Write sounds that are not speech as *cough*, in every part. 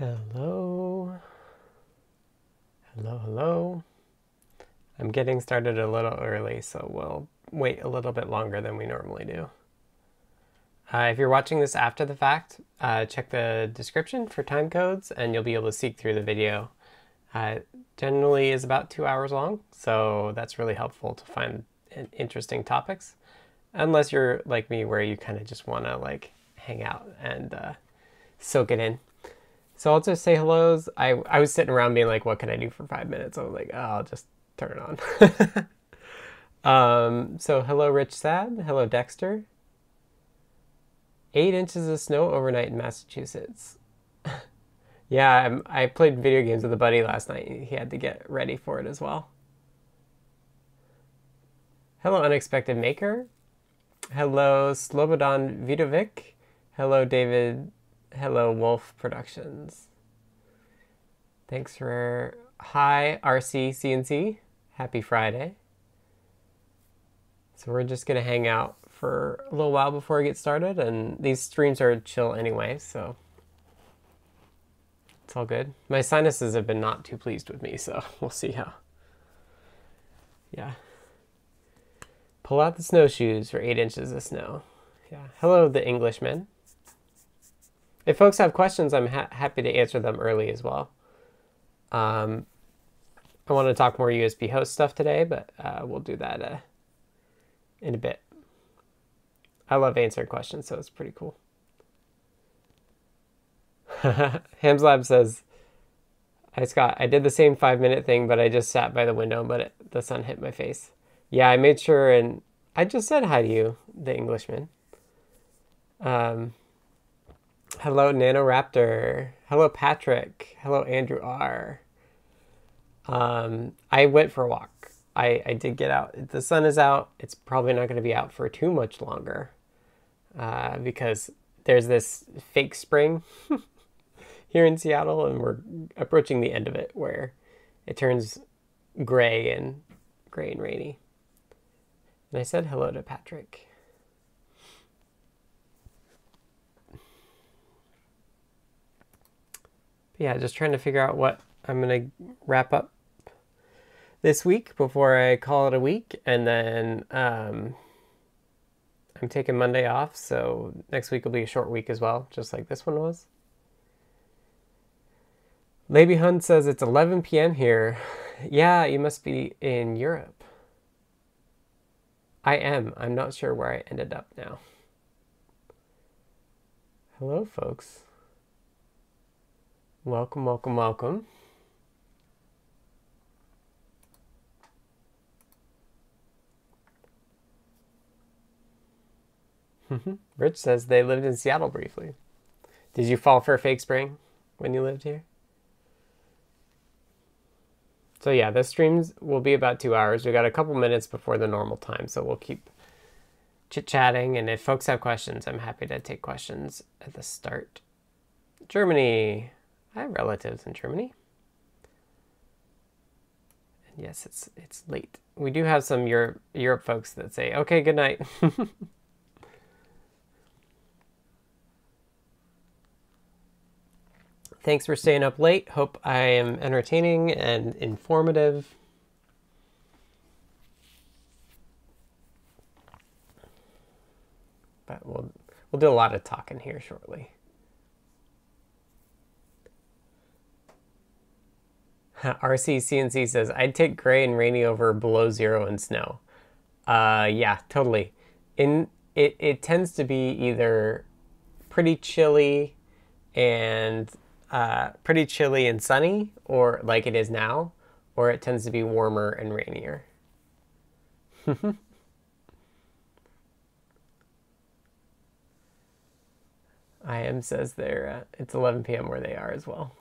Hello. Hello, hello. I'm getting started a little early, so we'll wait a little bit longer than we normally do. Uh, if you're watching this after the fact, uh, check the description for time codes and you'll be able to seek through the video. Uh, generally is about two hours long, so that's really helpful to find interesting topics. Unless you're like me, where you kind of just want to like hang out and uh, soak it in. So I'll just say hellos. I, I was sitting around being like, what can I do for five minutes? I was like, oh, I'll just turn it on. *laughs* um, so hello, Rich Sad. Hello, Dexter. Eight inches of snow overnight in Massachusetts. *laughs* yeah, I'm, I played video games with a buddy last night. He had to get ready for it as well. Hello, Unexpected Maker. Hello, Slobodan Vidovic. Hello, David. Hello, Wolf Productions. Thanks for. Hi, RC CNC. Happy Friday. So we're just to hang out for a little while before we get started, and these streams are chill anyway, so it's all good. My sinuses have been not too pleased with me, so *laughs* we'll see how. Yeah. Pull out the snowshoes for eight inches of snow. Yeah. Hello, the Englishman. If folks have questions, I'm ha happy to answer them early as well. Um, I want to talk more USB host stuff today, but uh, we'll do that uh, in a bit. I love answering questions, so it's pretty cool. *laughs* Hamslab says, "Hi Scott, I did the same five minute thing, but I just sat by the window, but it, the sun hit my face. Yeah, I made sure, and I just said hi to you, the Englishman. Um, hello, Nanoraptor. Hello, Patrick. Hello, Andrew R. Um, I went for a walk. I, I did get out. The sun is out. It's probably not going to be out for too much longer uh, because there's this fake spring *laughs* here in Seattle, and we're approaching the end of it where it turns gray and gray and rainy. And I said hello to Patrick. Yeah, just trying to figure out what I'm going to wrap up this week before I call it a week. And then um, I'm taking Monday off, so next week will be a short week as well, just like this one was. Lady Hunt says it's 11 p.m. here. Yeah, you must be in Europe. I am. I'm not sure where I ended up now. Hello, folks. Welcome, welcome, welcome. *laughs* Rich says they lived in Seattle briefly. Did you fall for a fake spring when you lived here? So yeah, the streams will be about two hours. We got a couple minutes before the normal time, so we'll keep chit chatting. And if folks have questions, I'm happy to take questions at the start. Germany. I have relatives in Germany. And yes, it's it's late. We do have some Europe Europe folks that say, "Okay, good night." *laughs* Thanks for staying up late. Hope I am entertaining and informative. But we'll we'll do a lot of talking here shortly. *laughs* RC CNC says, I'd take gray and rainy over below zero and snow. Uh, yeah, totally. In it, it tends to be either pretty chilly and uh, pretty chilly and sunny, or like it is now, or it tends to be warmer and rainier. *laughs* I am says there. Uh, it's 11 p.m. where they are as well.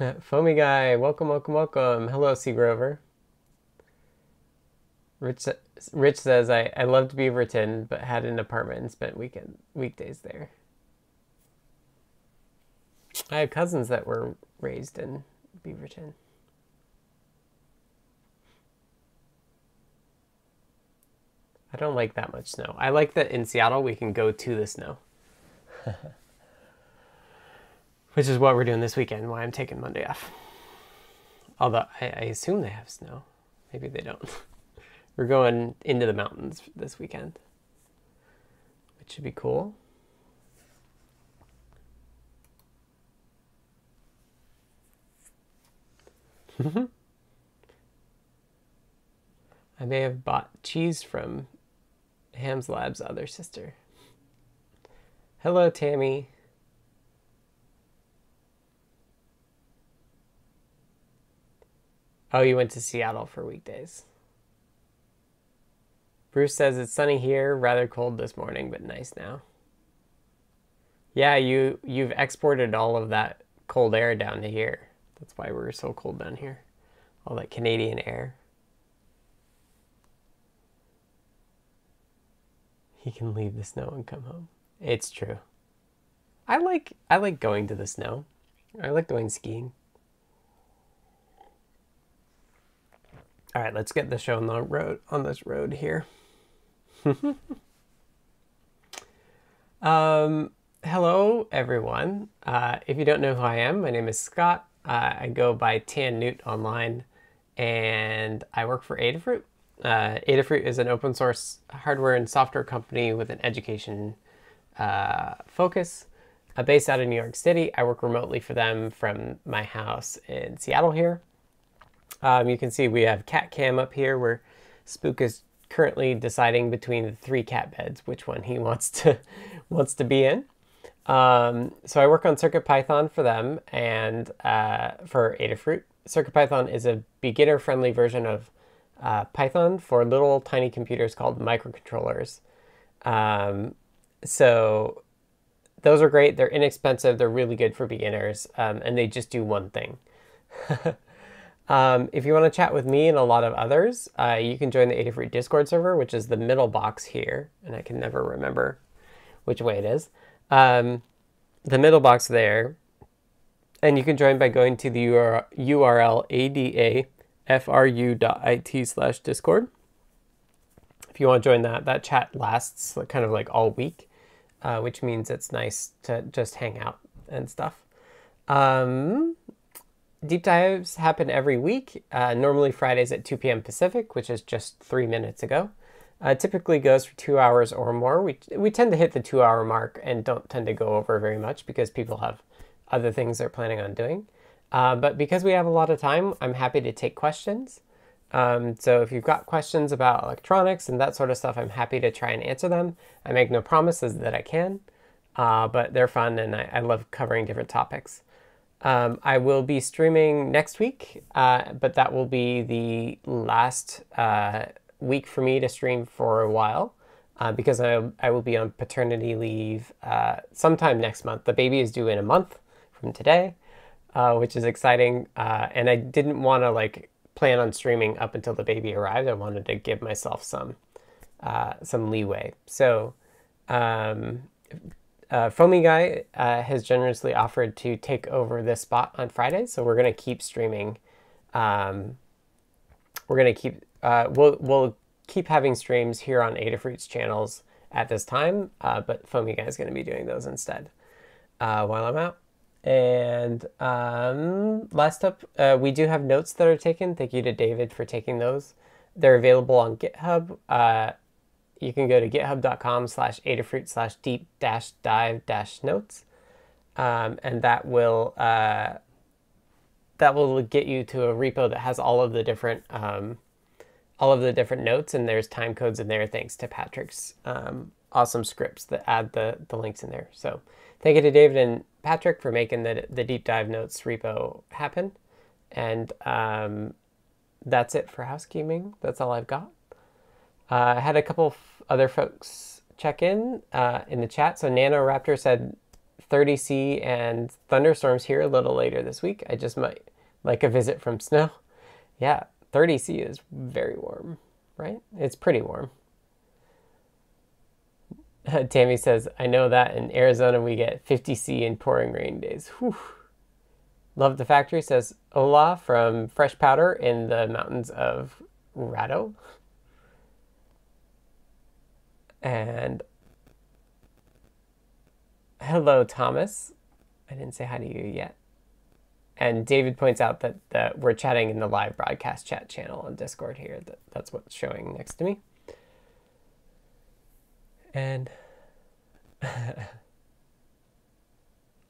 *laughs* Foamy guy, welcome, welcome, welcome. Hello, Seagrover. Rich, Rich says, I, I loved Beaverton, but had an apartment and spent weekend weekdays there. I have cousins that were raised in Beaverton. I don't like that much snow. I like that in Seattle we can go to the snow. *laughs* Which is what we're doing this weekend, why I'm taking Monday off. Although I, I assume they have snow. Maybe they don't. *laughs* we're going into the mountains this weekend, which should be cool. *laughs* I may have bought cheese from Ham's Lab's other sister. Hello, Tammy. Oh, you went to Seattle for weekdays. Bruce says it's sunny here, rather cold this morning, but nice now. Yeah, you you've exported all of that cold air down to here. That's why we're so cold down here. All that Canadian air. He can leave the snow and come home. It's true. I like I like going to the snow. I like going skiing. All right, let's get the show on the road on this road here. *laughs* um, hello, everyone. Uh, if you don't know who I am, my name is Scott. Uh, I go by tannewt online, and I work for Adafruit. Uh, Adafruit is an open source hardware and software company with an education uh, focus. Uh, based out of New York City, I work remotely for them from my house in Seattle here. Um, you can see we have cat cam up here where Spook is currently deciding between the three cat beds which one he *laughs* wants to wants to be in. Um, so I work on CircuitPython for them and uh, for Adafruit. CircuitPython is a beginner-friendly version of uh, Python for little tiny computers called microcontrollers. Um, so those are great. They're inexpensive. They're really good for beginners, um, and they just do one thing. *laughs* Um, if you want to chat with me and a lot of others, uh, you can join the Adafruit Discord server, which is the middle box here, and I can never remember which way it is. Um, the middle box there, and you can join by going to the URL adafru.it slash discord. If you want to join that, that chat lasts kind of like all week, uh, which means it's nice to just hang out and stuff. Um, Deep dives happen every week, uh, normally Fridays at 2 p.m. Pacific, which is just three minutes ago. Uh, typically goes for two hours or more. We, we tend to hit the two hour mark and don't tend to go over very much because people have other things they're planning on doing. Uh, but because we have a lot of time, I'm happy to take questions. Um, so if you've got questions about electronics and that sort of stuff, I'm happy to try and answer them. I make no promises that I can, uh, but they're fun and I, I love covering different topics. Um, I will be streaming next week, uh, but that will be the last uh, week for me to stream for a while uh, because I, I will be on paternity leave uh, sometime next month. The baby is due in a month from today, uh, which is exciting. Uh, and I didn't want to like plan on streaming up until the baby arrived. I wanted to give myself some some leeway. So um, uh, Foamy Guy uh, has generously offered to take over this spot on Friday, so we're gonna keep streaming. Um, we're gonna keep uh, we'll we'll keep having streams here on Adafruit's channels at this time, uh, but Foamy Guy is gonna be doing those instead uh, while I'm out. And um, last up, uh, we do have notes that are taken. Thank you to David for taking those. They're available on GitHub you can go to github.com slash adafruit slash deep dash dive dash notes. Um, and that will uh, that will get you to a repo that has all of the different um, all of the different notes and there's time codes in there thanks to Patrick's um, awesome scripts that add the, the links in there. So thank you to David and Patrick for making the, the deep dive notes repo happen. And um, that's it for housekeeping. That's all I've got. Uh, I had a couple other folks check in uh, in the chat. So Nanoraptor said 30C and thunderstorms here a little later this week. I just might like a visit from snow. *laughs* Yeah, 30C is very warm, right? It's pretty warm. *laughs* Tammy says, I know that in Arizona we get 50C in pouring rain days. *laughs* Whew. Love the factory says Ola from Fresh Powder in the mountains of Rado. And hello, Thomas. I didn't say hi to you yet. And David points out that, that we're chatting in the live broadcast chat channel on Discord here. That, that's what's showing next to me. And *laughs*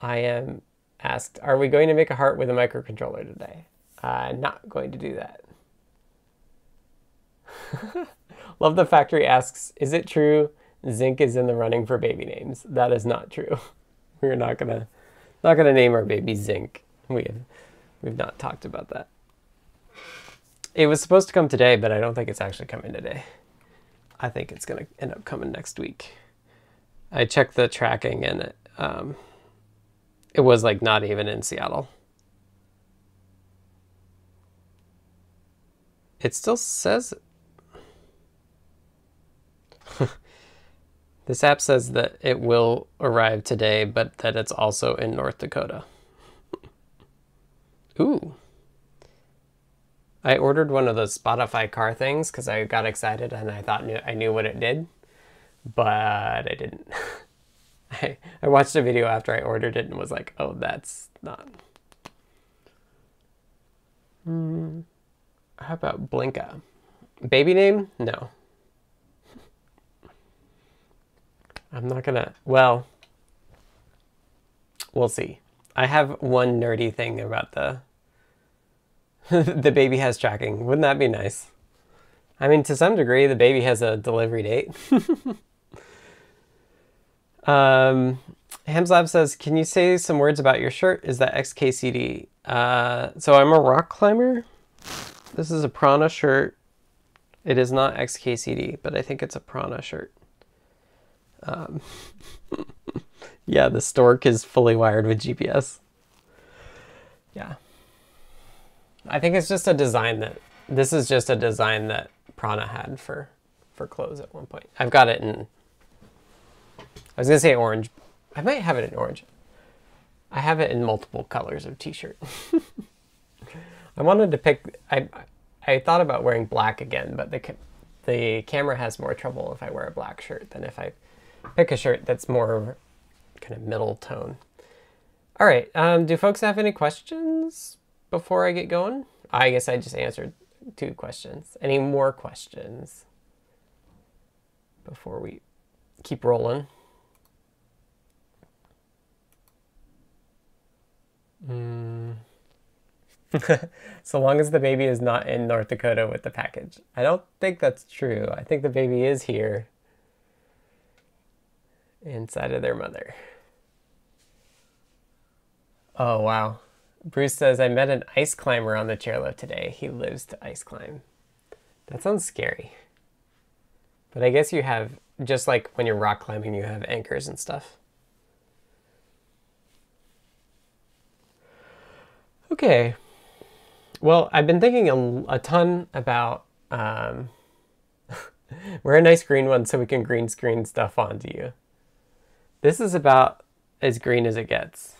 I am asked, Are we going to make a heart with a microcontroller today? Uh, not going to do that. *laughs* Love the Factory asks, Is it true Zinc is in the running for baby names? That is not true. *laughs* We're not gonna not gonna name our baby Zinc. We have we've not talked about that. It was supposed to come today, but I don't think it's actually coming today. I think it's gonna end up coming next week. I checked the tracking and it, um, it was like not even in Seattle. It still says this app says that it will arrive today, but that it's also in North Dakota. Ooh. I ordered one of those Spotify car things because I got excited and I thought I knew what it did, but I didn't. *laughs* I, I watched a video after I ordered it and was like, oh, that's not. Hmm. How about Blinka? Baby name? No. I'm not gonna. Well, we'll see. I have one nerdy thing about the *laughs* the baby has tracking. Wouldn't that be nice? I mean, to some degree, the baby has a delivery date. *laughs* um, Hamslab says, "Can you say some words about your shirt? Is that XKCD?" Uh, so I'm a rock climber. This is a Prana shirt. It is not XKCD, but I think it's a Prana shirt. Um, *laughs* yeah, the stork is fully wired with GPS. Yeah. I think it's just a design that this is just a design that Prana had for for clothes at one point. I've got it in I was gonna say orange. I might have it in orange. I have it in multiple colors of t-shirt. *laughs* I wanted to pick I I thought about wearing black again, but the the camera has more trouble if I wear a black shirt than if I pick a shirt that's more kind of middle tone. All right. Um, do folks have any questions before I get going? I guess I just answered two questions. Any more questions before we keep rolling? Mm. *laughs* so long as the baby is not in North Dakota with the package. I don't think that's true. I think the baby is here inside of their mother. Oh, wow. Bruce says, I met an ice climber on the chairlift today. He lives to ice climb. That sounds scary. But I guess you have, just like when you're rock climbing, you have anchors and stuff. Okay. Well, I've been thinking a, a ton about. Um, *laughs* wear a nice green one so we can green screen stuff onto you. This is about as green as it gets.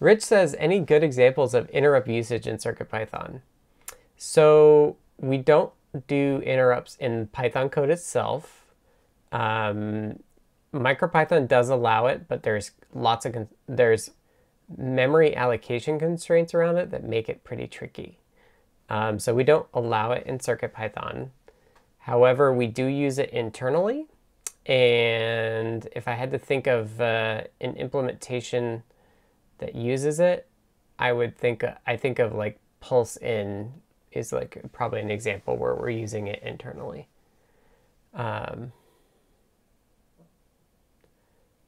Rich says, any good examples of interrupt usage in CircuitPython? So we don't do interrupts in Python code itself. Um, MicroPython does allow it, but there's lots of there's memory allocation constraints around it that make it pretty tricky. Um, so we don't allow it in CircuitPython. However, we do use it internally. And if I had to think of uh, an implementation that uses it, I would think I think of like pulse in is like probably an example where we're using it internally. Um,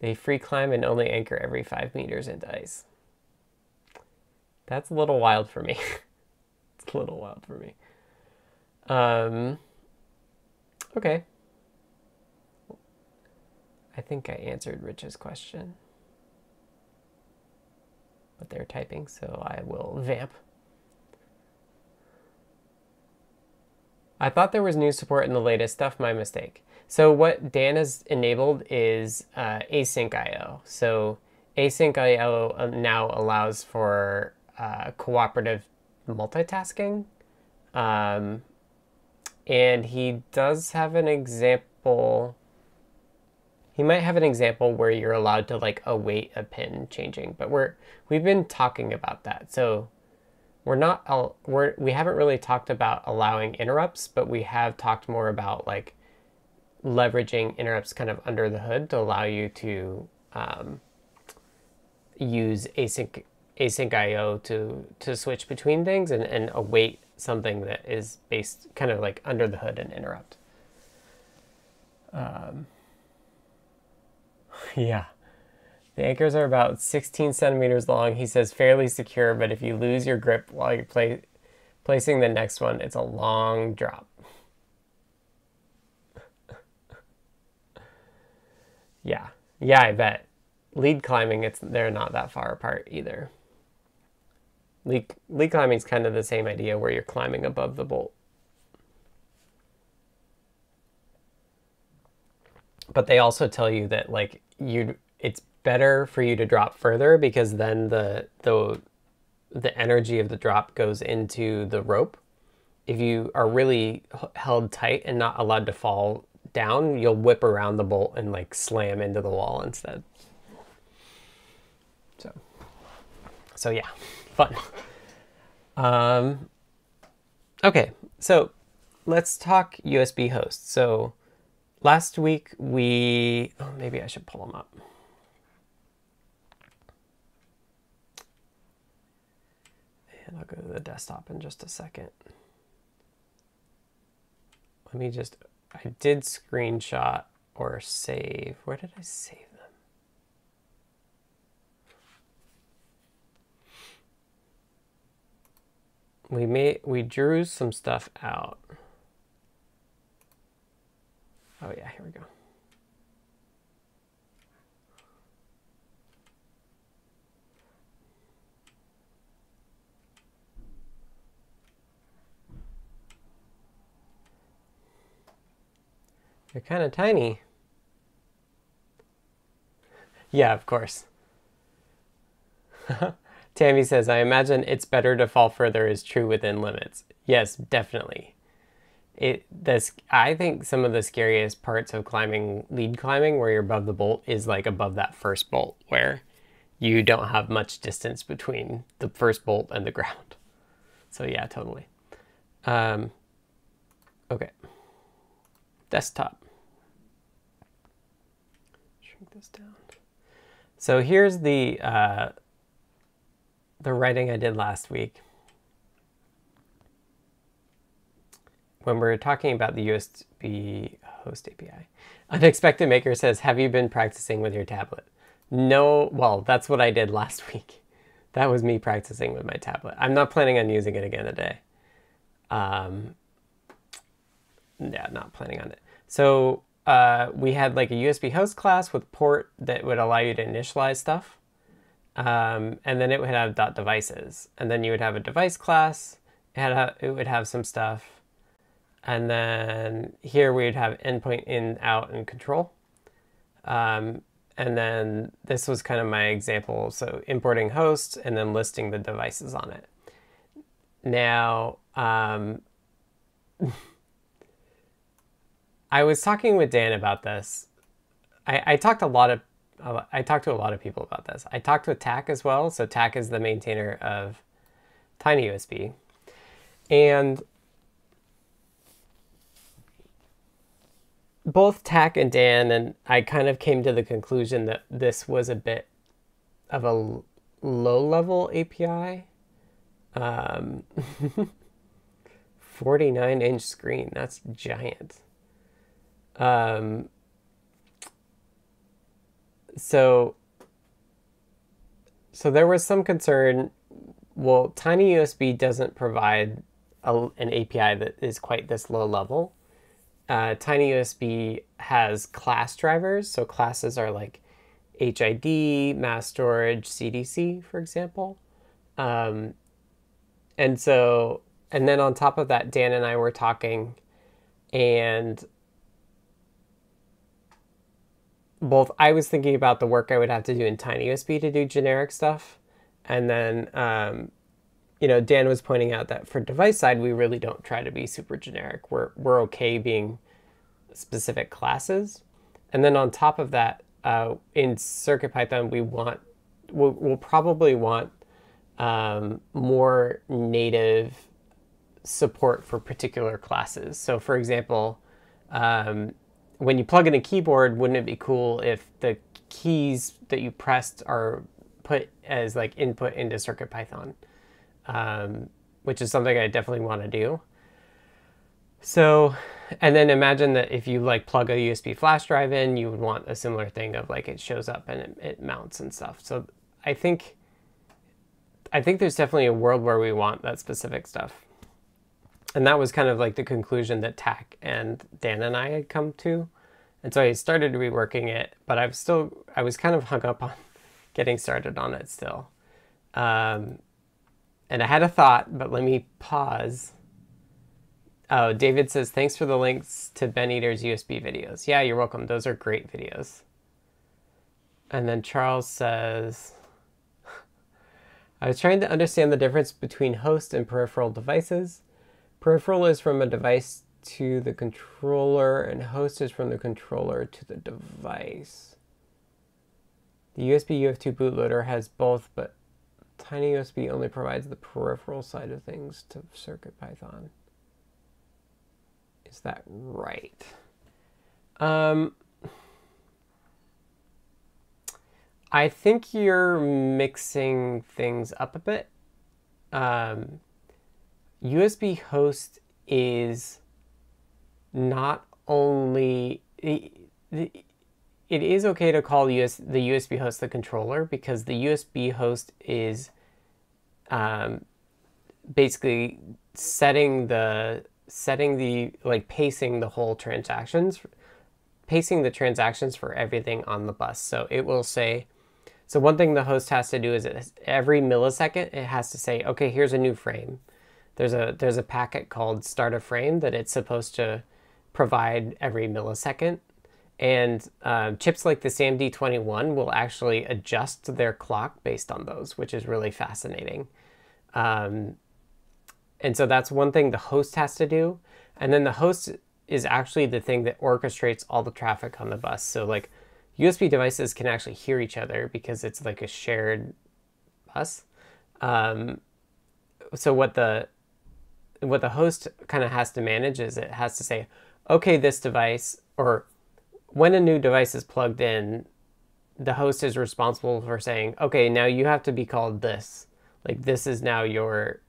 they free climb and only anchor every five meters into ice. That's a little wild for me. *laughs* it's a little wild for me. Um, okay. I think I answered Rich's question. But they're typing, so I will vamp. I thought there was new support in the latest stuff, my mistake. So what Dan has enabled is uh, async IO. So async IO uh, now allows for uh, cooperative multitasking. Um, and he does have an example he might have an example where you're allowed to like await a pin changing, but we're we've been talking about that. So we're not we're we haven't really talked about allowing interrupts, but we have talked more about like leveraging interrupts kind of under the hood to allow you to um, use async async IO to to switch between things and, and await something that is based kind of like under the hood and interrupt. Um, *laughs* yeah. The anchors are about 16 centimeters long. He says fairly secure, but if you lose your grip while you're play, placing the next one, it's a long drop. *laughs* yeah. Yeah, I bet. Lead climbing, it's they're not that far apart either. Lead, lead climbing is kind of the same idea where you're climbing above the bolt. But they also tell you that like you it's better for you to drop further because then the the the energy of the drop goes into the rope. If you are really held tight and not allowed to fall down, you'll whip around the bolt and like slam into the wall instead. So, so yeah fun. Um, okay, so let's talk USB hosts. So last week we, oh, maybe I should pull them up. And I'll go to the desktop in just a second. Let me just, I did screenshot or save. Where did I save them? we made we drew some stuff out. Oh yeah, here we go. They're kind of tiny. Yeah, of course. *laughs* Tammy says, I imagine it's better to fall further is true within limits. Yes, definitely. It this I think some of the scariest parts of climbing lead climbing where you're above the bolt is like above that first bolt where you don't have much distance between the first bolt and the ground. So yeah, totally. Um, okay. Desktop. Shrink this down. So here's the uh, the writing I did last week when we are talking about the USB host API. Unexpected Maker says, Have you been practicing with your tablet? No, well, that's what I did *laughs* last week. That was me practicing with my tablet. I'm not planning on using it again today. Um, yeah, not planning on it. So uh, we had like a USB host class with port that would allow you to initialize stuff. Um, and then it would have dot devices, and then you would have a device class. It had a, it would have some stuff, and then here we would have endpoint in, out, and control. Um, and then this was kind of my example. So importing hosts and then listing the devices on it. Now, um, *laughs* I was talking with Dan about this. I, I talked a lot of I talked to a lot of people about this. I talked with Thach as well. So Thach is the maintainer of TinyUSB. And both Thach and Dan and I kind of came to the conclusion that this was a bit of a low level API. Um, *laughs* 49 inch screen, that's giant. Um, so so there was some concern. Well, TinyUSB doesn't provide a, an API that is quite this low level. Uh, TinyUSB has class drivers, so classes are like HID, mass storage, CDC, for example. Um, and so, and then on top of that, Dan and I were talking, and both I was thinking about the work I would have to do in TinyUSB to do generic stuff, and then um, you know Dan was pointing out that for device side we really don't try to be super generic. We're we're okay being specific classes, and then on top of that, uh, in CircuitPython, we want we'll, we'll probably want um, more native support for particular classes. So, for example, um, when you plug in a keyboard, wouldn't it be cool if the keys that you pressed are put as like input into CircuitPython, um, which is something I definitely want to do. So, and then imagine that if you like plug a USB flash drive in, you would want a similar thing of like it shows up and it, it mounts and stuff. So I think, I think there's definitely a world where we want that specific stuff. And that was kind of like the conclusion that Thach and Dan and I had come to. And so I started reworking it, but I've still, I was kind of hung up on *laughs* getting started on it still. Um, and I had a thought, but let me pause Oh, David says, thanks for the links to Ben Eater's USB videos. Yeah, you're welcome. Those are great videos. And then Charles says, I was trying to understand the difference between host and peripheral devices. Peripheral is from a device to the controller, and host is from the controller to the device. The USB UF2 bootloader has both, but TinyUSB only provides the peripheral side of things to CircuitPython. Is that right? Um, I think you're mixing things up a bit. Um, USB host is not only it, it is okay to call US, the USB host the controller because the USB host is um, basically setting the setting the like pacing the whole transactions pacing the transactions for everything on the bus. So it will say so one thing the host has to do is every millisecond it has to say okay here's a new frame. There's a there's a packet called start a frame that it's supposed to provide every millisecond and uh, chips like the SAMD21 will actually adjust their clock based on those, which is really fascinating. Um, and so that's one thing the host has to do. And then the host is actually the thing that orchestrates all the traffic on the bus. So like USB devices can actually hear each other because it's like a shared bus. Um, so what the what the host kind of has to manage is it has to say, okay, this device, or when a new device is plugged in, the host is responsible for saying, okay, now you have to be called this. Like this is now your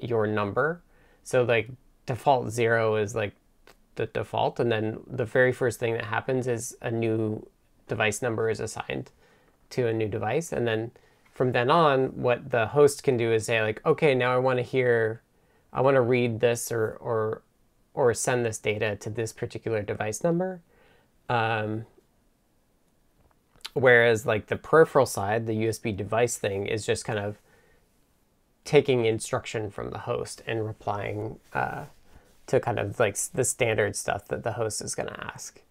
your number. So like default zero is like the default. And then the very first thing that happens is a new device number is assigned to a new device. And then from then on, what the host can do is say like, okay, now I want to hear, I want to read this or, or, or send this data to this particular device number. Um, whereas like the peripheral side, the USB device thing is just kind of taking instruction from the host and replying uh, to kind of like the standard stuff that the host is going to ask.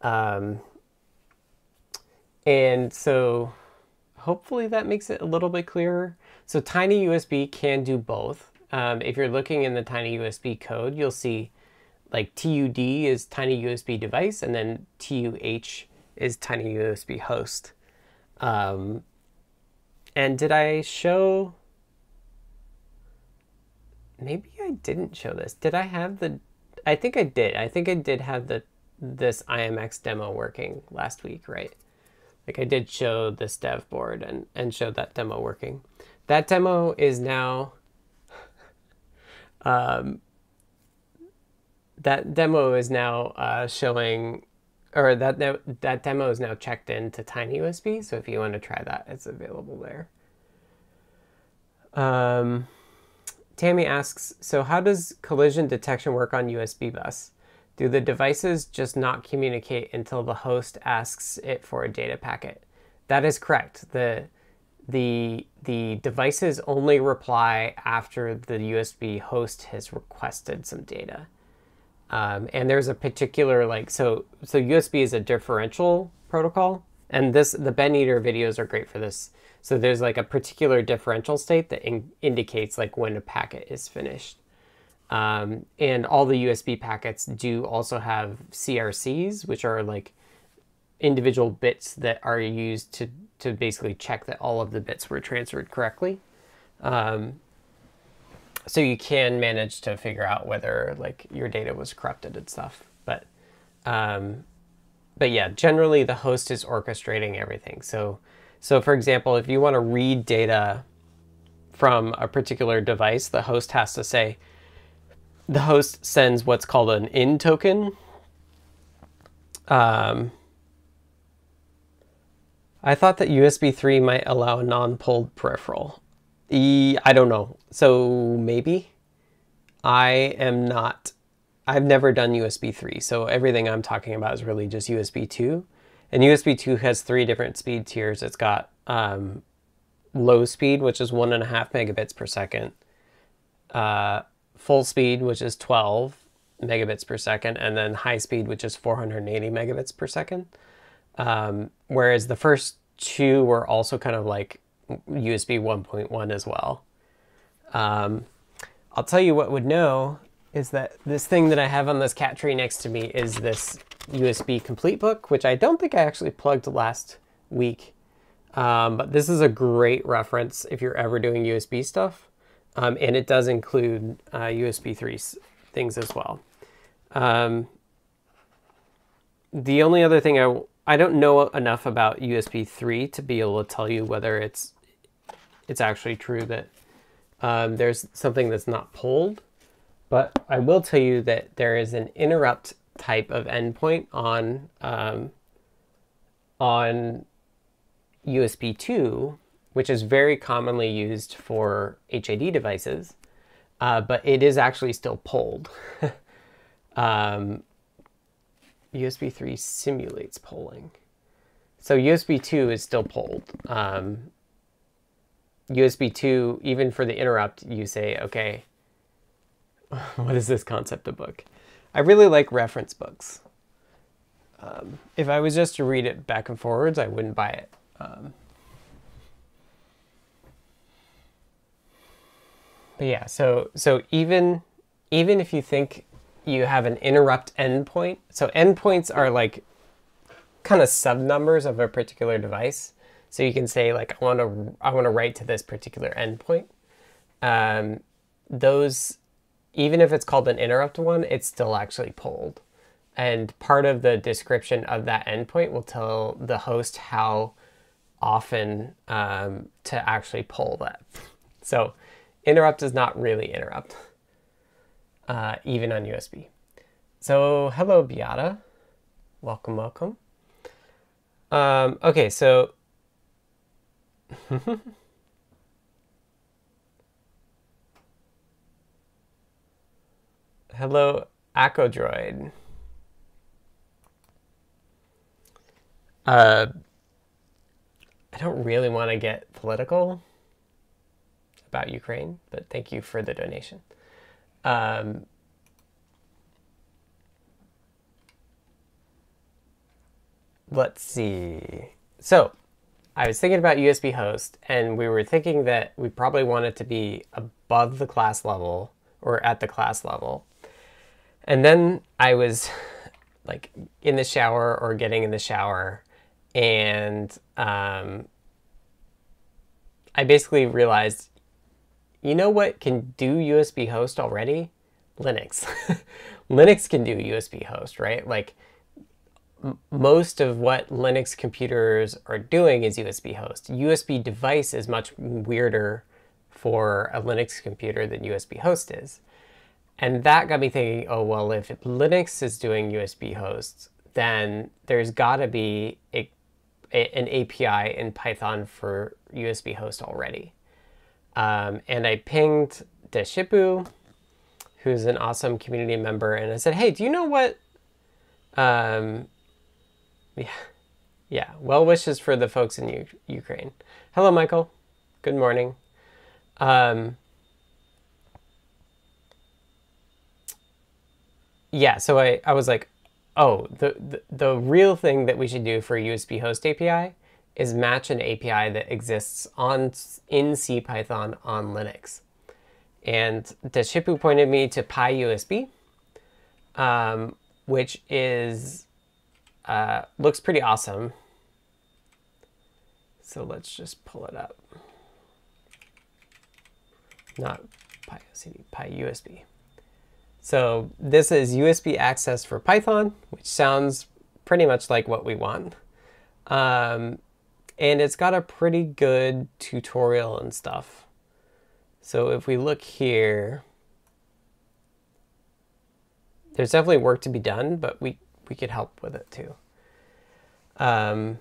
Um, and so hopefully that makes it a little bit clearer. So Tiny USB can do both. Um, if you're looking in the Tiny USB code, you'll see like TUD is Tiny USB device, and then TUH is Tiny USB host. Um, and did I show maybe I didn't show this. Did I have the, I think I did. I think I did have the this IMX demo working last week, right? Like I did show this dev board and, and showed that demo working. That demo is now, *laughs* um, that demo is now uh, showing, or that, that demo is now checked into TinyUSB. So if you want to try that, it's available there. Um, Tammy asks, so how does collision detection work on USB bus? Do the devices just not communicate until the host asks it for a data packet? That is correct. The, the, the devices only reply after the USB host has requested some data. Um, and there's a particular like, so, so USB is a differential protocol. And this, the Ben Eater videos are great for this so there's like a particular differential state that in indicates like when a packet is finished. Um, and all the USB packets do also have CRCs, which are like individual bits that are used to to basically check that all of the bits were transferred correctly. Um, so you can manage to figure out whether like your data was corrupted and stuff. But um, but yeah, generally the host is orchestrating everything. So so for example, if you want to read data from a particular device, the host has to say the host sends what's called an in token. Um, I thought that USB 3 might allow a non-polled peripheral. I don't know. So maybe. I am not, I've never done USB 3. So everything I'm talking about is really just USB 2. And USB 2 has three different speed tiers. It's got um, low speed, which is one and a half megabits per second, uh, full speed, which is 12 megabits per second, and then high speed, which is 480 megabits per second. Um, whereas the first two were also kind of like USB 1.1 as well. Um, I'll tell you what would know is that this thing that I have on this cat tree next to me is this USB complete book, which I don't think I actually plugged last week. Um, but this is a great reference if you're ever doing USB stuff. Um, and it does include uh, USB 3 things as well. Um, the only other thing I, I don't know enough about USB 3 to be able to tell you whether it's it's actually true that um, there's something that's not polled. But I will tell you that there is an interrupt type of endpoint on um, on USB 2, which is very commonly used for HID devices, uh, but it is actually still polled. *laughs* um, USB 3 simulates polling. So USB 2 is still polled. Um, USB 2, even for the interrupt, you say, okay, *laughs* what is this concept of book? I really like reference books. Um, if I was just to read it back and forwards, I wouldn't buy it. Um, but yeah, so so even even if you think you have an interrupt endpoint, so endpoints are like kind of sub numbers of a particular device. So you can say like I want to I want to write to this particular endpoint. Um, those even if it's called an interrupt one, it's still actually polled. And part of the description of that endpoint will tell the host how often um, to actually poll that. So interrupt is not really interrupt, uh, even on USB. So hello, Beata. Welcome, welcome. Um, okay, so *laughs* hello, Acodroid. Uh, I don't really want to get political about Ukraine, but thank you for the donation. Um, let's see. So, I was thinking about USB host, and we were thinking that we probably want it to be above the class level or at the class level. And then I was *laughs* like in the shower or getting in the shower, and um, I basically realized, you know what can do USB host already? Linux. *laughs* Linux can do USB host, right? Like most of what Linux computers are doing is USB host. USB device is much weirder for a Linux computer than USB host is. And that got me thinking, oh, well, if Linux is doing USB hosts, then there's got to be a an API in Python for USB host already. Um, and I pinged Deshipu, who's an awesome community member, and I said, hey, do you know what? Um, yeah, yeah, well wishes for the folks in U Ukraine. Hello, Michael. Good morning. Um, yeah, so I, I was like, oh, the, the, the real thing that we should do for USB host API is match an API that exists on in CPython on Linux. And Deshipu pointed me to PyUSB, um, which is uh, looks pretty awesome. So let's just pull it up. Not PyOCD, PyUSB. So this is USB access for Python, which sounds pretty much like what we want. Um, and it's got a pretty good tutorial and stuff. So if we look here, there's definitely work to be done, but we, we could help with it too. Um,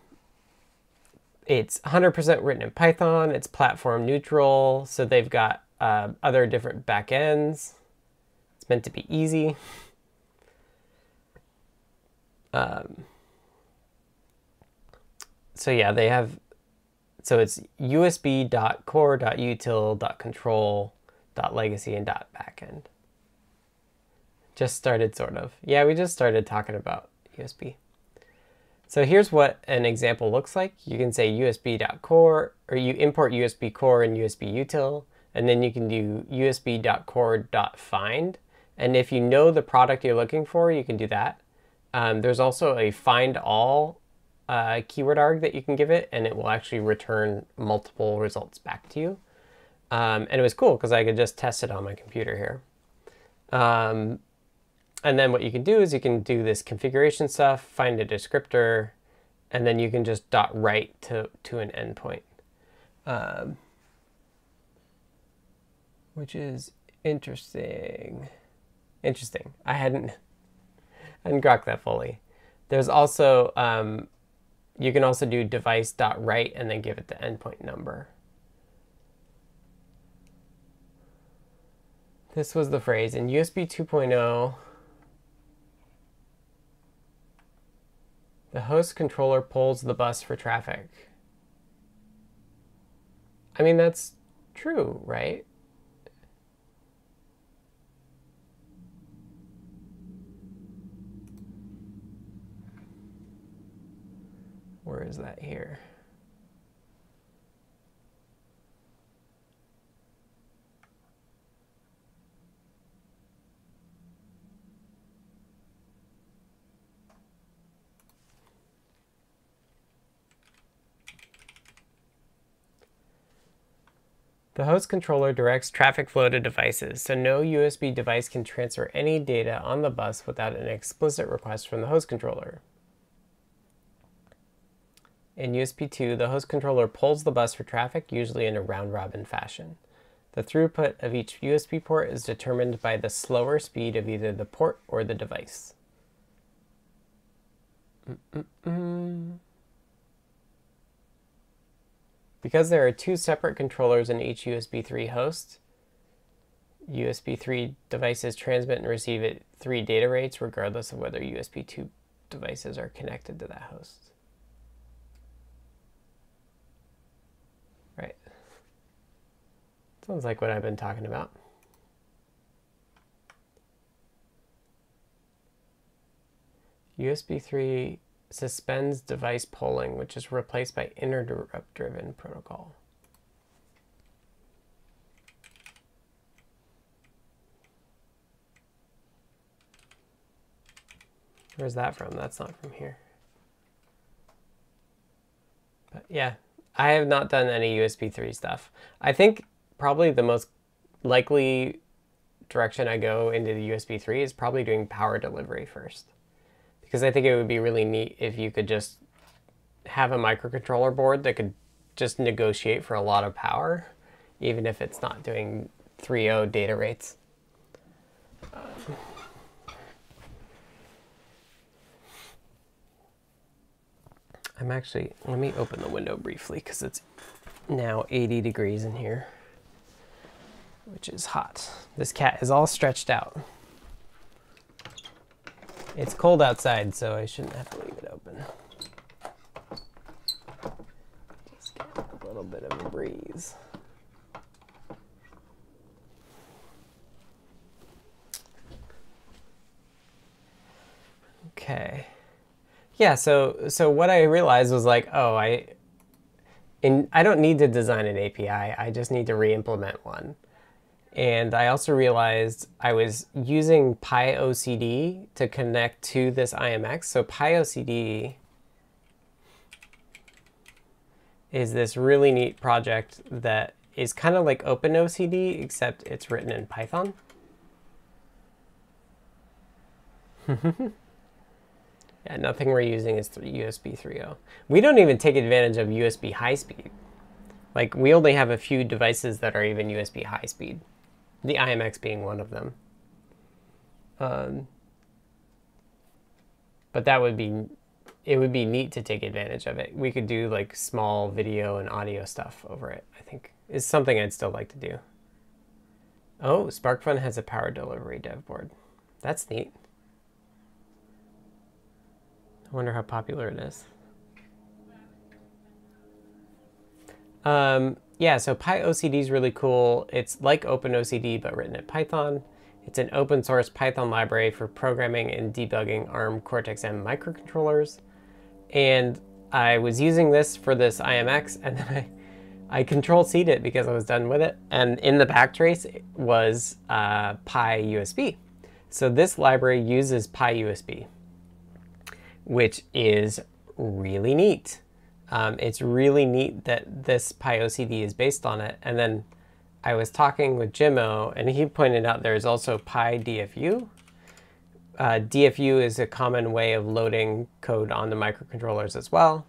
it's 100% written in Python. It's platform neutral. So they've got uh, other different backends. It's meant to be easy. Um, so yeah, they have, so it's usb.core.util.control.legacy and .backend. Just started sort of. Yeah, we just started talking about USB. So here's what an example looks like. You can say usb.core, or you import USB core and USB util, and then you can do usb.core.find. And if you know the product you're looking for, you can do that. Um, there's also a find all uh, keyword arg that you can give it, and it will actually return multiple results back to you. Um, and it was cool because I could just test it on my computer here. Um, and then what you can do is you can do this configuration stuff, find a descriptor, and then you can just dot write to, to an endpoint. Um, which is interesting. Interesting. I hadn't, hadn't grokked that fully. There's also, um, you can also do device.write and then give it the endpoint number. This was the phrase in USB 2.0. The host controller polls the bus for traffic. I mean, that's true, right? Where is that here? The host controller directs traffic flow to devices, so no USB device can transfer any data on the bus without an explicit request from the host controller. In USB 2, the host controller polls the bus for traffic, usually in a round-robin fashion. The throughput of each USB port is determined by the slower speed of either the port or the device. Mm -mm -mm. Because there are two separate controllers in each USB 3 host, USB 3 devices transmit and receive at three data rates regardless of whether USB 2 devices are connected to that host. Right. Sounds like what I've been talking about. USB 3 suspends device polling, which is replaced by interrupt-driven protocol. Where's that from? That's not from here. But yeah, I have not done any USB 3 stuff. I think probably the most likely direction I go into the USB 3 is probably doing power delivery first. Because I think it would be really neat if you could just have a microcontroller board that could just negotiate for a lot of power, even if it's not doing 3.0 data rates. I'm actually, let me open the window briefly because it's now 80 degrees in here, which is hot. This cat is all stretched out. It's cold outside, so I shouldn't have to leave it open. Just get a little bit of a breeze. Okay yeah, so so what I realized was like, oh, I in I don't need to design an API. I just need to re-implement one. And I also realized I was using PyOCD to connect to this IMX. So PyOCD is this really neat project that is kind of like OpenOCD, except it's written in Python. *laughs* yeah, nothing we're using is USB 3.0. We don't even take advantage of USB high speed. Like, we only have a few devices that are even USB high speed, the IMX being one of them. Um, but that would be it would be neat to take advantage of it. We could do like small video and audio stuff over it, I think is something I'd still like to do. Oh, SparkFun has a power delivery dev board. That's neat. I wonder how popular it is. Um, yeah, so PyOCD is really cool. It's like OpenOCD, but written in Python. It's an open source Python library for programming and debugging ARM Cortex-M microcontrollers. And I was using this for this IMX, *laughs* and then I, I control C'd it because I was done with it. And in the backtrace was uh, PyUSB. So this library uses PyUSB, which is really neat. Um, it's really neat that this PyOCD is based on it. And then I was talking with Jimmo, and he pointed out there's also PyDFU, uh, DFU is a common way of loading code on the microcontrollers as well.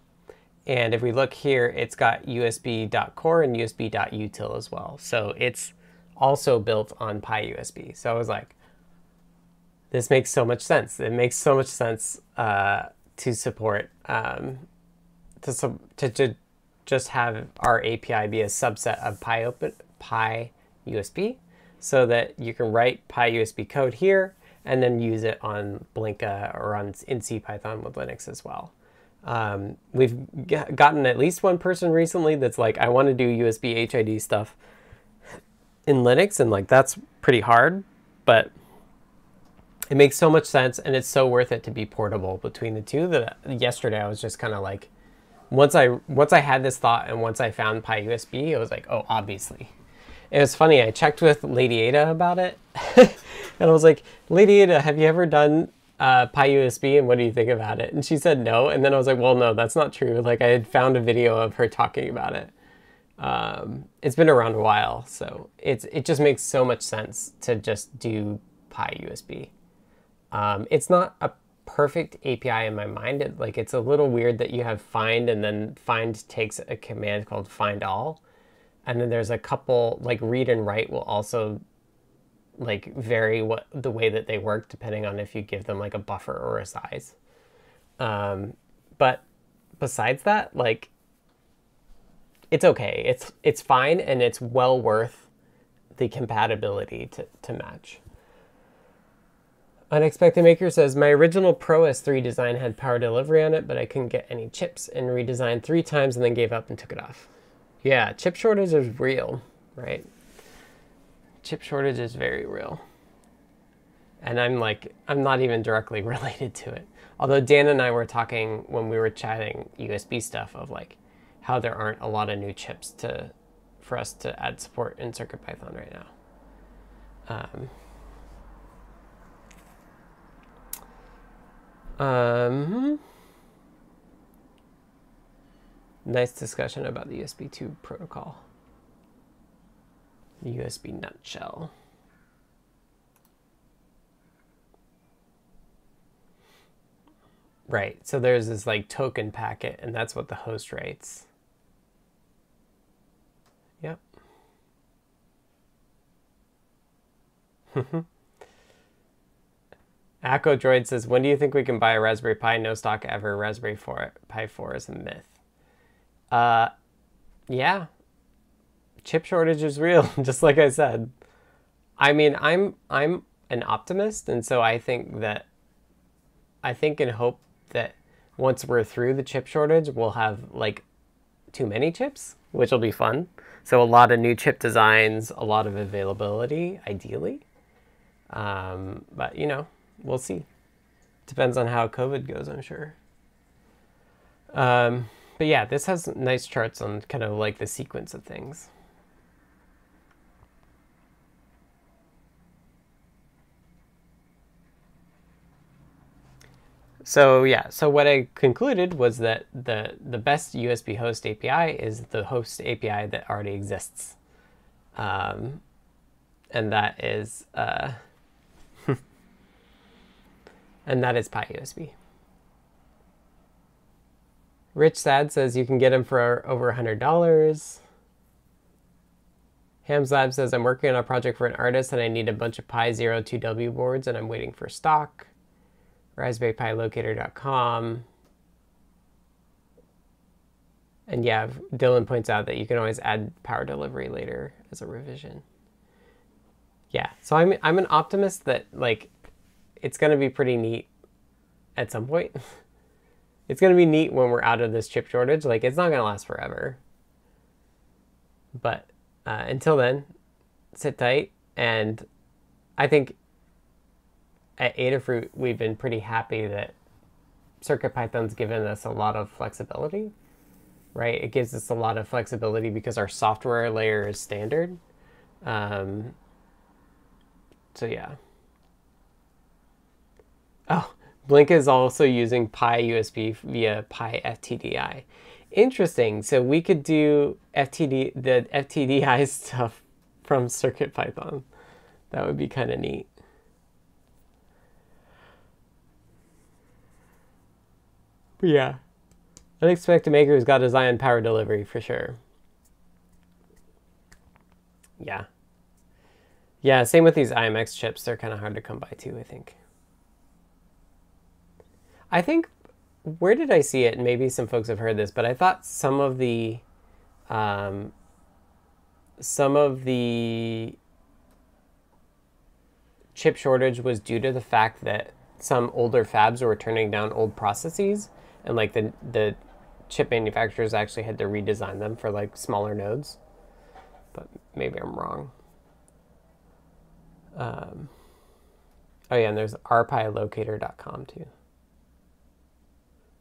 And if we look here, it's got USB.core and USB.util as well. So it's also built on PyUSB. So I was like, this makes so much sense. It makes so much sense uh, to support, um, to, to, to just have our API be a subset of PyOpen, PyUSB so that you can write PyUSB code here and then use it on Blinka or on in CPython with Linux as well. Um, we've gotten at least one person recently that's like, I want to do USB HID stuff in Linux, and like that's pretty hard, but it makes so much sense and it's so worth it to be portable between the two that yesterday I was just kind of like, once I once I had this thought and once I found PyUSB, I was like, oh, obviously. It was funny. I checked with Lady Ada about it. *laughs* And I was like, Lady Ada, have you ever done uh, PyUSB and what do you think about it? And she said no. And then I was like, well, no, that's not true. Like I had found a video of her talking about it. Um, it's been around a while, so it's it just makes so much sense to just do PyUSB. Um, it's not a perfect API in my mind. It, like it's a little weird that you have find and then find takes a command called find all, and then there's a couple like read and write will also like vary what the way that they work depending on if you give them like a buffer or a size. Um, but besides that, like it's okay. It's it's fine and it's well worth the compatibility to, to match. Unexpected Maker says, My original Pro S3 design had power delivery on it, but I couldn't get any chips and redesigned three times and then gave up and took it off. Yeah, chip shortage is real, right? chip shortage is very real. And I'm like, I'm not even directly *laughs* related to it. Although Dan and I were talking when we were chatting USB stuff of like how there aren't a lot of new chips to for us to add support in CircuitPython right now. Um, um, nice discussion about the USB 2 protocol. USB nutshell. Right, so there's this like token packet, and that's what the host writes. Yep. *laughs* *laughs* Aquadroid says, when do you think we can buy a Raspberry Pi? No stock ever. Raspberry 4, Pi 4 is a myth. Uh, yeah, chip shortage is real, *laughs* just like I said. I mean, I'm I'm an optimist, and so I think that I think and hope that once we're through the chip shortage, we'll have like too many chips, which will be fun. So a lot of new chip designs, a lot of availability, ideally. Um, but you know, we'll see. Depends on how COVID goes, I'm sure. Um, but yeah, this has nice charts on kind of like the sequence of things. So yeah, so what I concluded was that the, the best USB host API is the host API that already exists. Um, and that is, uh, and that is PyUSB. Rich Sad says you can get them for over a hundred dollars. Hams Lab says I'm working on a project for an artist and I need a bunch of Pi Zero 2W boards and I'm waiting for stock. Raspberry Pi Locator.com. And yeah, Dylan points out that you can always add power delivery later as a revision. Yeah, so I'm I'm an optimist that like it's gonna be pretty neat at some point. *laughs* it's gonna be neat when we're out of this chip shortage. Like it's not gonna last forever. But uh, until then, sit tight. And I think at Adafruit, we've been pretty happy that CircuitPython's given us a lot of flexibility, right? It gives us a lot of flexibility because our software layer is standard. Um, so yeah. Oh, Blinka is also using PyUSB via PyFTDI. Interesting. So we could do FTD the FTDI *laughs* stuff from CircuitPython. That would be kind of neat. But yeah. Unexpected maker's got his eye on power delivery for sure. Yeah. Yeah, same with these IMX chips. They're kind of hard to come by too, I think. I think where did I see it? Maybe some folks have heard this, but I thought some of the um, some of the chip shortage was due to the fact that some older fabs were turning down old processes, and like the the chip manufacturers actually had to redesign them for like smaller nodes. But maybe I'm wrong. Um, oh yeah, and there's rpilocator.com too.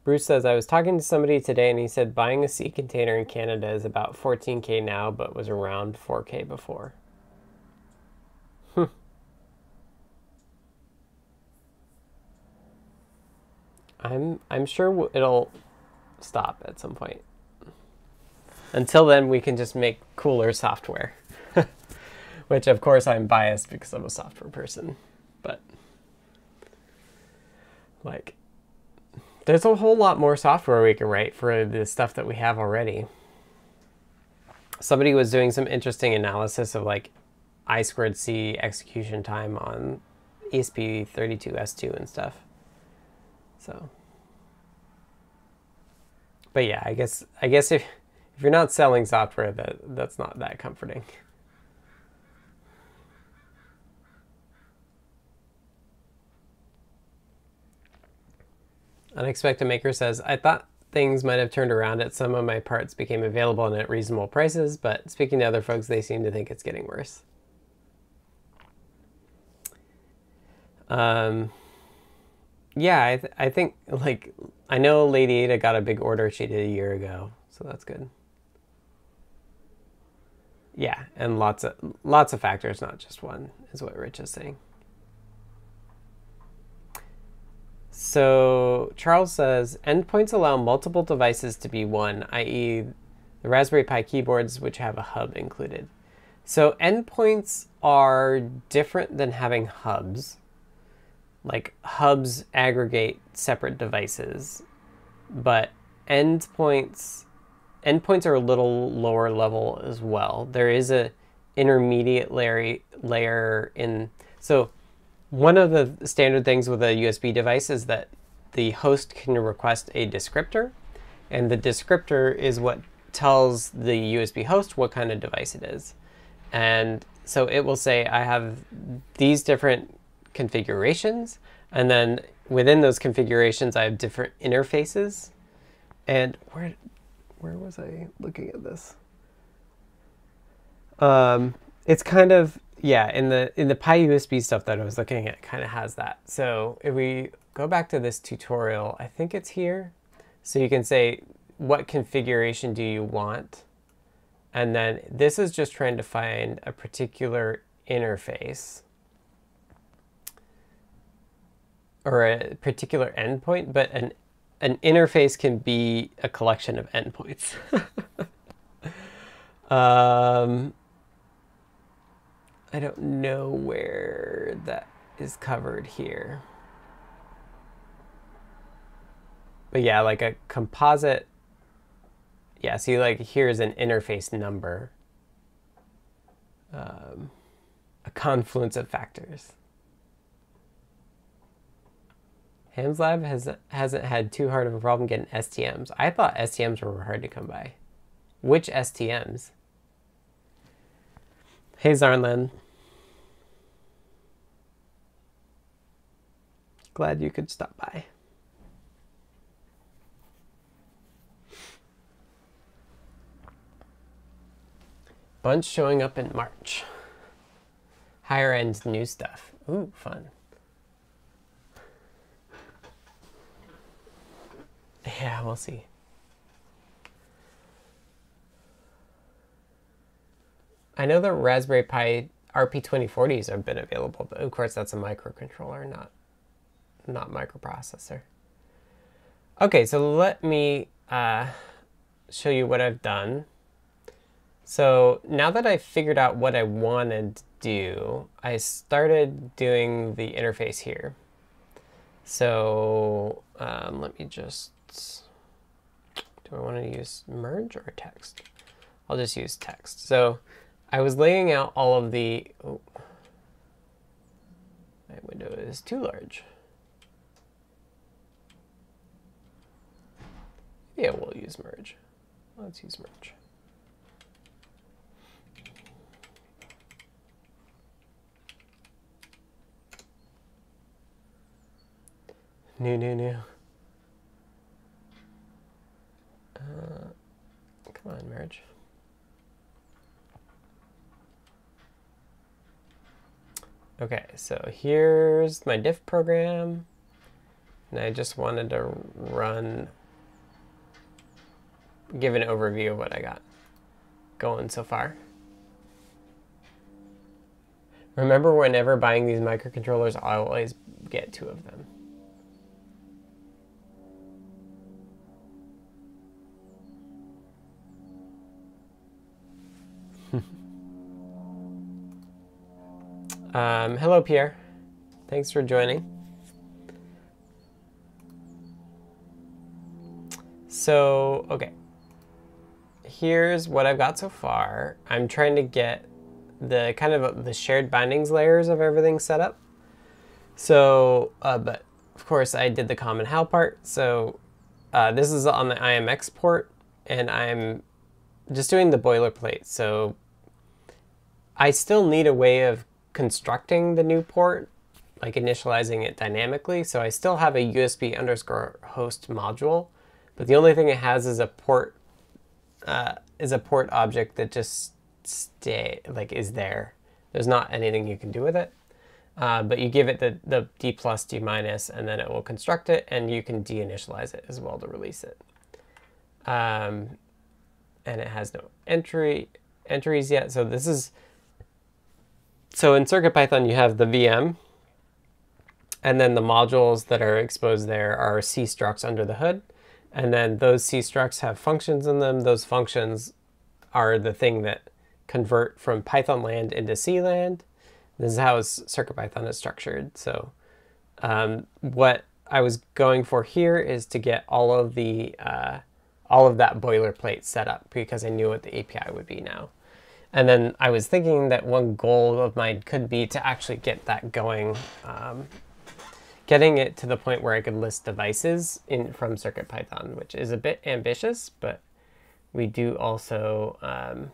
Bruce says, I was talking to somebody today and he said buying a sea container in Canada is about 14K now, but was around 4K before. Hmm. I'm, I'm sure it'll stop at some point. Until then, we can just make cooler software. *laughs* Which, of course, I'm biased because I'm a software person. But, like, there's a whole lot more software we can write for the stuff that we have already. Somebody was doing some interesting analysis of like I squared C execution time on ESP32S2 and stuff. So, but yeah, I guess I guess if if you're not selling software, that that's not that comforting. Unexpected Maker says, I thought things might have turned around at some of my parts became available and at reasonable prices, but speaking to other folks, they seem to think it's getting worse. Um, yeah, I, th I think, like, I know Lady Ada got a big order she did a year ago, so that's good. Yeah, and lots of lots of factors, not just one, is what Rich is saying. So Charles says endpoints allow multiple devices to be one, i.e., the Raspberry Pi keyboards which have a hub included. So endpoints are different than having hubs. Like hubs aggregate separate devices, but endpoints endpoints are a little lower level as well. There is a intermediate layer layer in so one of the standard things with a USB device is that the host can request a descriptor, and the descriptor is what tells the USB host what kind of device it is. And so it will say, I have these different configurations, and then within those configurations, I have different interfaces. And where, where was I looking at this? Um, it's kind of yeah, in the in the PyUSB stuff that I was looking at kind of has that. So if we go back to this tutorial, I think it's here. So you can say, what configuration do you want? And then this is just trying to find a particular interface. or a particular endpoint, but an an interface can be a collection of endpoints. *laughs* um, I don't know where that is covered here. But yeah, like a composite. Yeah, see, like here's an interface number. Um, a confluence of factors. HamsLab has hasn't had too hard of a problem getting STMs. I thought STMs were hard to come by. Which STMs? Hey Zarnland. Glad you could stop by. Bunch showing up in March. Higher end new stuff. Ooh, fun. Yeah, we'll see. I know the Raspberry Pi RP2040s have been available, but of course that's a microcontroller, not not microprocessor. Okay, so let me uh, show you what I've done. So now that I figured out what I wanted to do, I started doing the interface here. So um, let me just do I want to use merge or text? I'll just use text. So I was laying out all of the, oh, my window is too large. Yeah, we'll use merge. Let's use merge. New, new, new. Uh, come on, merge. Okay, so here's my diff program. And I just wanted to run, give an overview of what I got going so far. Remember, whenever buying these microcontrollers, I always get two of them. *laughs* Um, hello, Pierre. Thanks for joining. So, okay. Here's what I've got so far. I'm trying to get the kind of the shared bindings layers of everything set up. So, uh, but of course I did the common HAL part. So uh, this is on the IMX port and I'm just doing the boilerplate. So I still need a way of constructing the new port, like initializing it dynamically. So I still have a USB underscore host module, but the only thing it has is a port uh, is a port object that just stay like is there. There's not anything you can do with it. Uh, but you give it the, the D plus, D minus, and then it will construct it, and you can deinitialize it as well to release it. Um, and it has no entry entries yet. So this is so in CircuitPython, you have the VM, and then the modules that are exposed there are C structs under the hood. And then those C structs have functions in them. Those functions are the thing that convert from Python land into C land. This is how CircuitPython is structured. So um, what I was going for here is to get all of the uh, all of that boilerplate set up because I knew what the API would be now. And then I was thinking that one goal of mine could be to actually get that going, um, getting it to the point where I could list devices in from CircuitPython, which is a bit ambitious, but we do also um,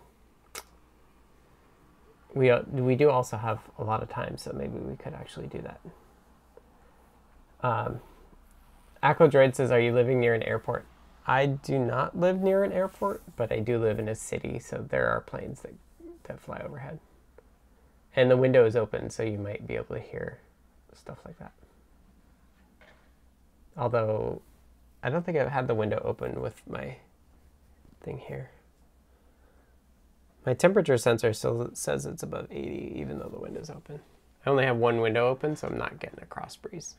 we we do also have a lot of time, so maybe we could actually do that. Um, Aquadroid says, "Are you living near an airport?" I do not live near an airport, but I do live in a city, so there are planes that that fly overhead. And the window is open, so you might be able to hear stuff like that. Although, I don't think I've had the window open with my thing here. My temperature sensor still says it's above 80, even though the window's open. I only have one window open, so I'm not getting a cross breeze.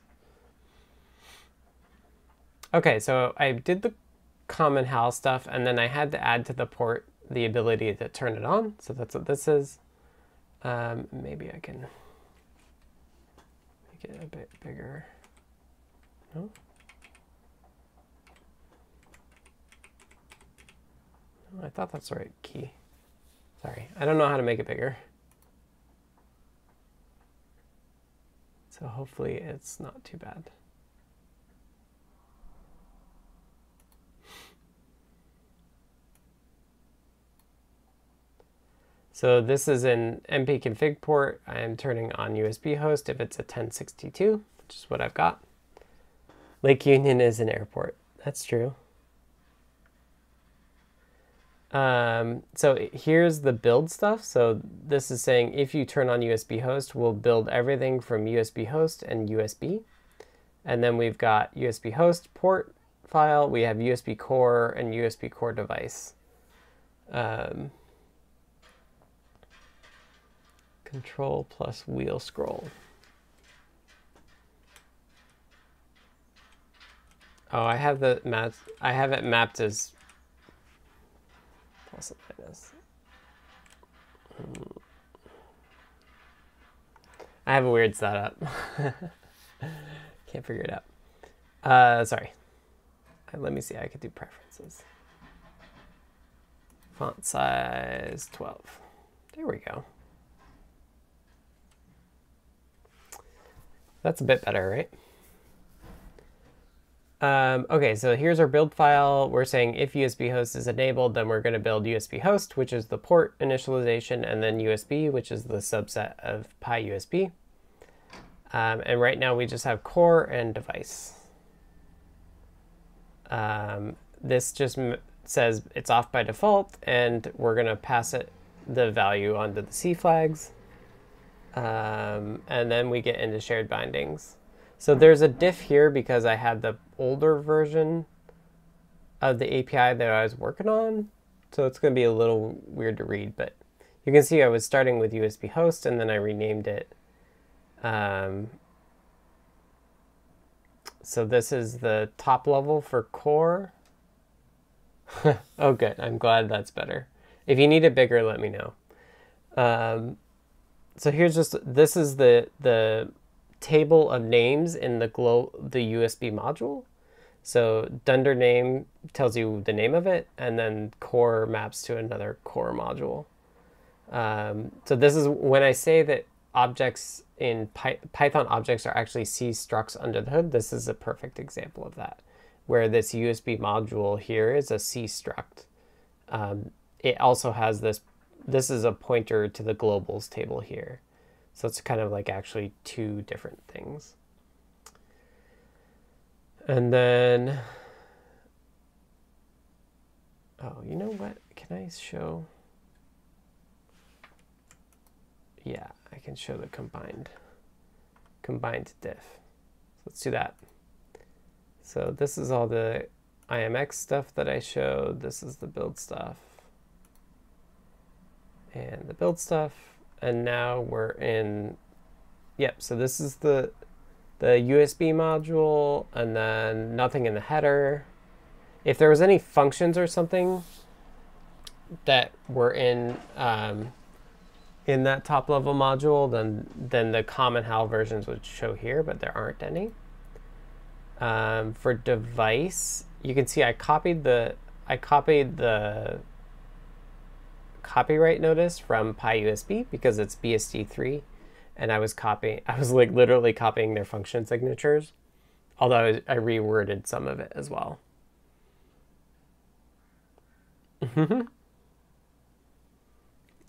Okay, so I did the common HAL stuff, and then I had to add to the port the ability to turn it on. So that's what this is. Um, maybe I can make it a bit bigger. No? Oh, I thought that's the right key. Sorry, I don't know how to make it bigger. So hopefully it's not too bad. So this is an MP config port. I'm turning on USB host if it's a 1062, which is what I've got. Lake Union is an airport. That's true. Um, so here's the build stuff. So this is saying if you turn on USB host, we'll build everything from USB host and USB. And then we've got USB host port file. We have USB core and USB core device. Um, Control plus wheel scroll. Oh, I have the map. I have it mapped as plus and minus. I have a weird setup. *laughs* Can't figure it out. Uh, sorry. Uh, let me see. I could do preferences. Font size 12. There we go. That's a bit better, right? Um, okay, so here's our build file. We're saying if USB host is enabled, then we're going to build USB host, which is the port initialization, and then USB, which is the subset of PyUSB. Um, and right now we just have core and device. Um, this just says it's off by default, and we're going to pass it the value onto the C flags. Um, and then we get into shared bindings. So there's a diff here because I had the older version of the API that I was working on. So it's going to be a little weird to read, but you can see I was starting with USB host and then I renamed it. Um, so this is the top level for core. *laughs* oh, good. I'm glad that's better. If you need it bigger, let me know. Um, so here's just this is the the table of names in the glow the USB module. So dunder name tells you the name of it, and then core maps to another core module. Um, so this is when I say that objects in Py Python objects are actually C structs under the hood. This is a perfect example of that, where this USB module here is a C struct. Um, it also has this this is a pointer to the globals table here. So it's kind of like actually two different things. And then, oh, you know what? Can I show? Yeah, I can show the combined, combined diff. So let's do that. So this is all the IMX stuff that I showed. This is the build stuff and the build stuff. And now we're in, yep, so this is the, the USB module and then nothing in the header. If there was any functions or something that were in um, in that top level module, then then the common HAL versions would show here, but there aren't any. Um, for device, you can see I copied the I copied the copyright notice from PyUSB because it's BSD3 and I was copying, I was like literally copying their function signatures, although I reworded some of it as well.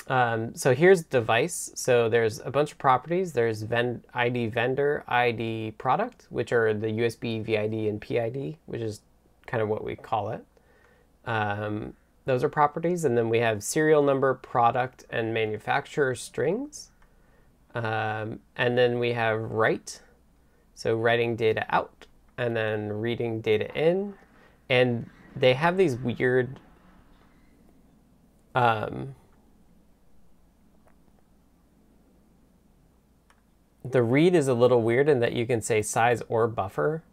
um, so here's device. So there's a bunch of properties. There's ven ID vendor, ID product, which are the USB VID and PID, which is kind of what we call it. Um, those are properties. And then we have serial number, product, and manufacturer strings. Um, and then we have write, so writing data out, and then reading data in. And they have these weird um, the read is a little weird in that you can say size or buffer.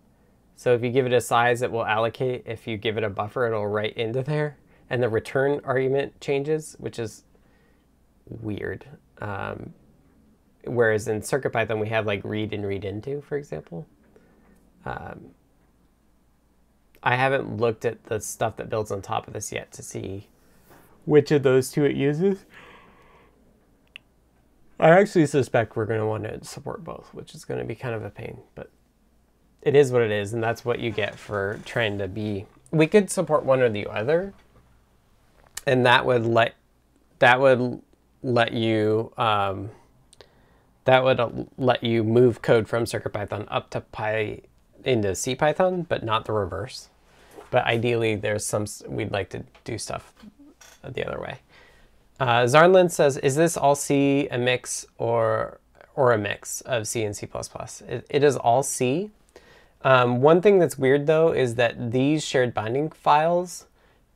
So if you give it a size, it will allocate. If you give it a buffer, it'll write into there. And the return argument changes, which is weird. Um, whereas in CircuitPython, we have like read and read into, for example. Um, I haven't looked at the stuff that builds on top of this yet to see which of those two it uses. I actually suspect we're going to want to support both, which is going to be kind of a pain, but it is what it is, and that's what you get for trying to be. We could support one or the other, and that would let that would let you um, that would let you move code from CircuitPython up to Py into CPython, but not the reverse. But ideally, there's some we'd like to do stuff the other way. Uh, Zarnlin says, "Is this all C a mix or or a mix of C and C++?" It, it is all C. Um, one thing that's weird though is that these shared binding files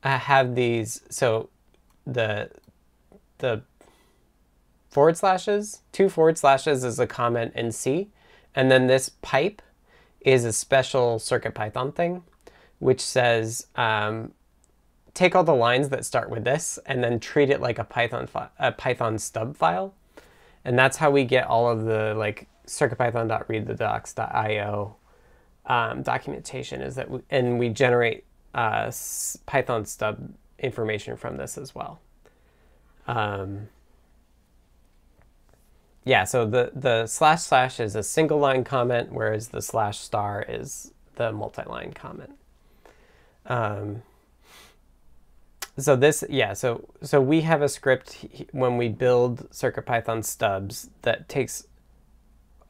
uh, have these. So the the forward slashes, two forward slashes is a comment in C, and then this pipe is a special Circuit Python thing, which says um, take all the lines that start with this and then treat it like a Python a Python stub file, and that's how we get all of the like CircuitPython.readthedocs.io um, documentation is that, we, and we generate uh, Python stub information from this as well. Um, yeah, so the, the slash slash is a single line comment, whereas the slash star is the multi-line comment. Um, so this, yeah, so so we have a script when we build CircuitPython stubs that takes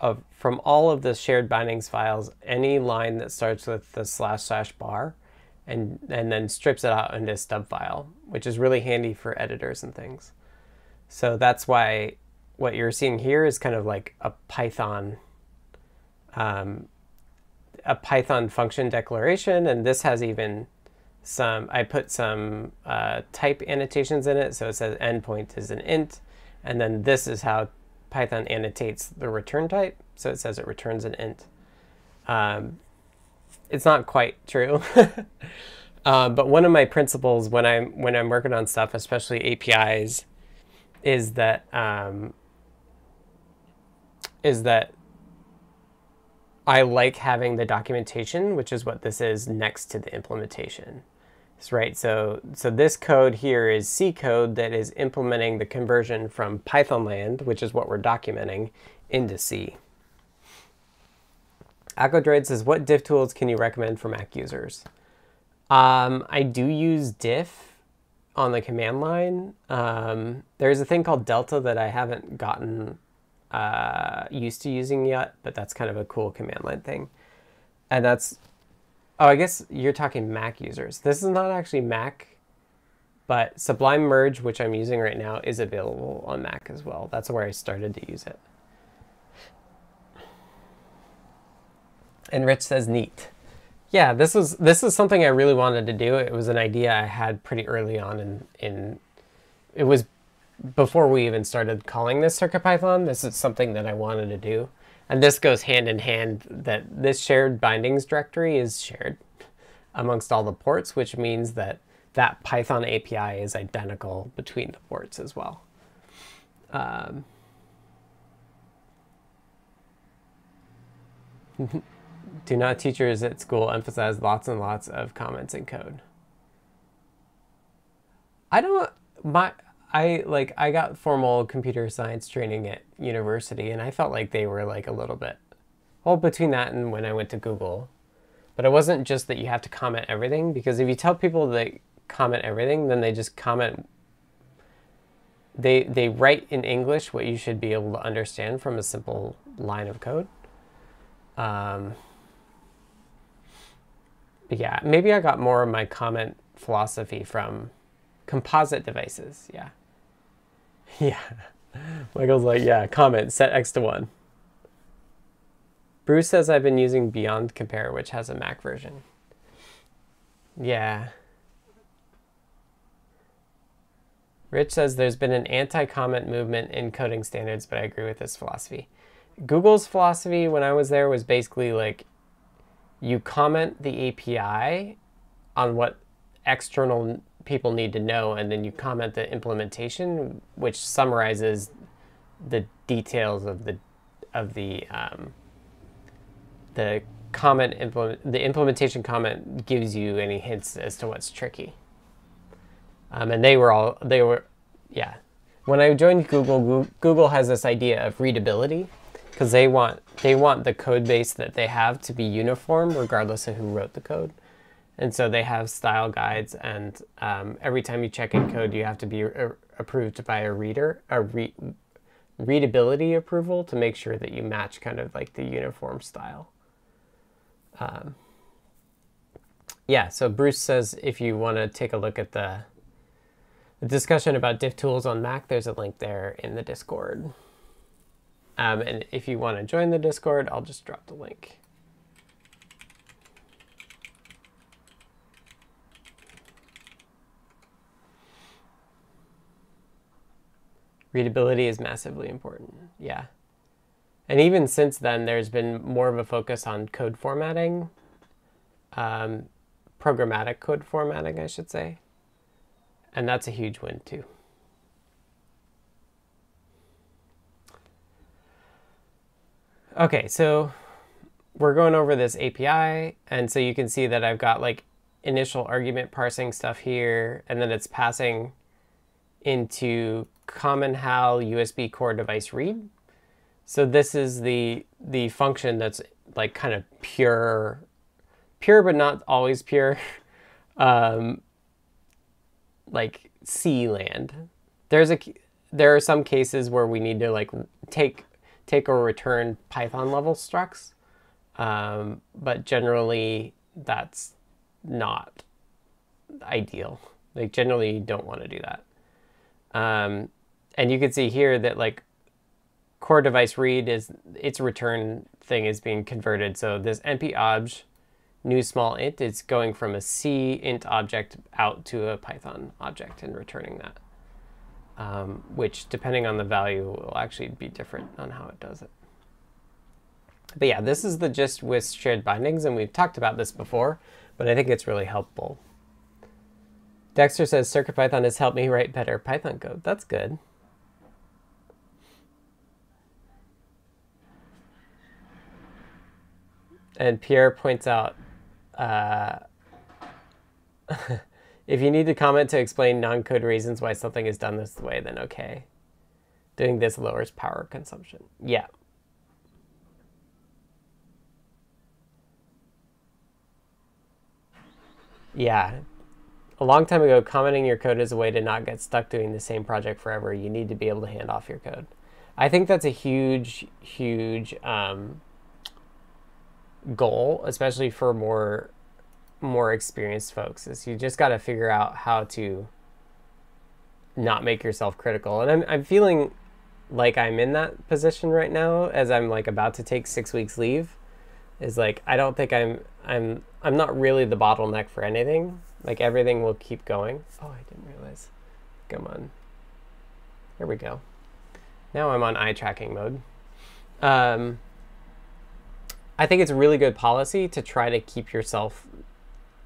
of from all of the shared bindings files any line that starts with the slash slash bar and and then strips it out into a stub file which is really handy for editors and things so that's why what you're seeing here is kind of like a python um, a python function declaration and this has even some i put some uh, type annotations in it. So it says endpoint is an int and then this is how Python annotates the return type, so it says it returns an int. Um, it's not quite true, *laughs* uh, but one of my principles when I'm when I'm working on stuff, especially APIs, is that um, is that I like having the documentation, which is what this is, next to the implementation right? So, so this code here is C code that is implementing the conversion from Pythonland, which is what we're documenting, into C. Aquadroid says, what diff tools can you recommend for Mac users? Um, I do use diff on the command line. Um, there's a thing called Delta that I haven't gotten uh, used to using yet, but that's kind of a cool command line thing. And that's Oh, I guess you're talking Mac users. This is not actually Mac, but Sublime Merge, which I'm using right now, is available on Mac as well. That's where I started to use it. And Rich says neat. Yeah, this is this is something I really wanted to do. It was an idea I had pretty early on in in it was before we even started calling this CircuitPython. This is something that I wanted to do. And this goes hand in hand that this shared bindings directory is shared amongst all the ports, which means that that Python API is identical between the ports as well. Um, *laughs* do not teachers at school emphasize lots and lots of comments in code? I don't, my, I like I got formal computer science training at university and I felt like they were like a little bit well between that and when I went to Google. But it wasn't just that you have to comment everything because if you tell people that comment everything, then they just comment they they write in English what you should be able to understand from a simple line of code. Um, yeah, maybe I got more of my comment philosophy from composite devices. Yeah. *laughs* Yeah. Michael's like, yeah, comment, set X to 1. Bruce says I've been using Beyond Compare, which has a Mac version. Yeah. Rich says there's been an anti-comment movement in coding standards, but I agree with this philosophy. Google's philosophy when I was there was basically like, you comment the API on what external people need to know, and then you comment the implementation, which summarizes the details of the of the um, the comment implement the implementation comment gives you any hints as to what's tricky. Um, and they were all they were, yeah. When I joined Google, Google has this idea of readability because they want they want the code base that they have to be uniform regardless of who wrote the code. And so they have style guides, and um, every time you check in code, you have to be approved by a reader, a re readability approval to make sure that you match kind of like the uniform style. Um, yeah, so Bruce says if you want to take a look at the, the, discussion about diff tools on Mac, there's a link there in the Discord. Um, and if you want to join the Discord, I'll just drop the link. Readability is massively important. Yeah. And even since then, there's been more of a focus on code formatting, um, programmatic code formatting, I should say. And that's a huge win, too. Okay, so we're going over this API, and so you can see that I've got like initial argument parsing stuff here, and then it's passing into common HAL USB core device read. So this is the the function that's like kind of pure, pure but not always pure, *laughs* um, like C land. There's a there are some cases where we need to like take take or return Python level structs, um, but generally that's not ideal. Like generally you don't want to do that. Um, and you can see here that like core device read is its return thing is being converted. So this mp obj new small int is going from a C int object out to a Python object and returning that. Um, which depending on the value will actually be different on how it does it. But yeah, this is the gist with shared bindings, and we've talked about this before, but I think it's really helpful. Dexter says CircuitPython has helped me write better Python code. That's good. And Pierre points out, uh, *laughs* if you need to comment to explain non-code reasons why something is done this way, then okay. Doing this lowers power consumption. Yeah. Yeah, a long time ago, commenting your code is a way to not get stuck doing the same project forever. You need to be able to hand off your code. I think that's a huge, huge um, goal, especially for more more experienced folks. Is you just got to figure out how to not make yourself critical. And I'm I'm feeling like I'm in that position right now as I'm like about to take six weeks leave. Is like I don't think I'm I'm I'm not really the bottleneck for anything. Like everything will keep going. Oh, I didn't realize. Come on. Here we go. Now I'm on eye tracking mode. Um, I think it's really good policy to try to keep yourself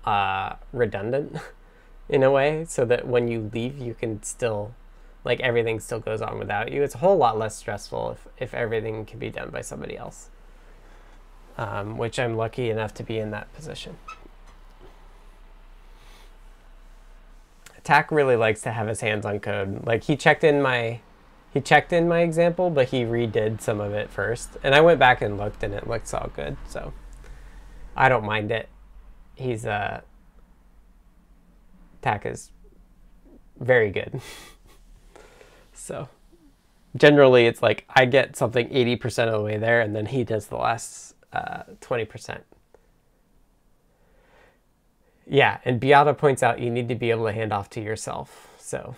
uh, redundant *laughs* in a way so that when you leave, you can still, like everything still goes on without you. It's a whole lot less stressful if, if everything can be done by somebody else, um, which I'm lucky enough to be in that position. Thach really likes to have his hands on code. Like he checked in my he checked in my example, but he redid some of it first. And I went back and looked and it looks all good. So I don't mind it. He's uh Thach is very good. *laughs* so generally it's like I get something 80% of the way there and then he does the last uh, 20%. Yeah, and Beata points out you need to be able to hand off to yourself. So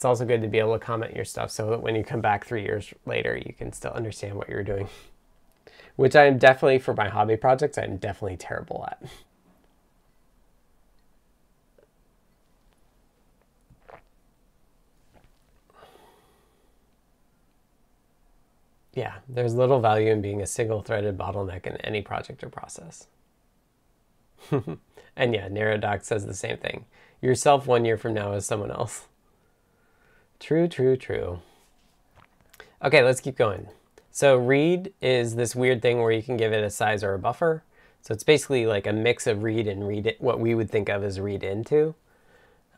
it's also good to be able to comment your stuff so that when you come back three years later, you can still understand what you're doing. Which I am definitely, for my hobby projects, I'm definitely terrible at. yeah, there's little value in being a single threaded bottleneck in any project or process. *laughs* and yeah, NarrowDoc says the same thing. Yourself one year from now is someone else. True, true, true. Okay, let's keep going. So read is this weird thing where you can give it a size or a buffer. So it's basically like a mix of read and read it, what we would think of as read into.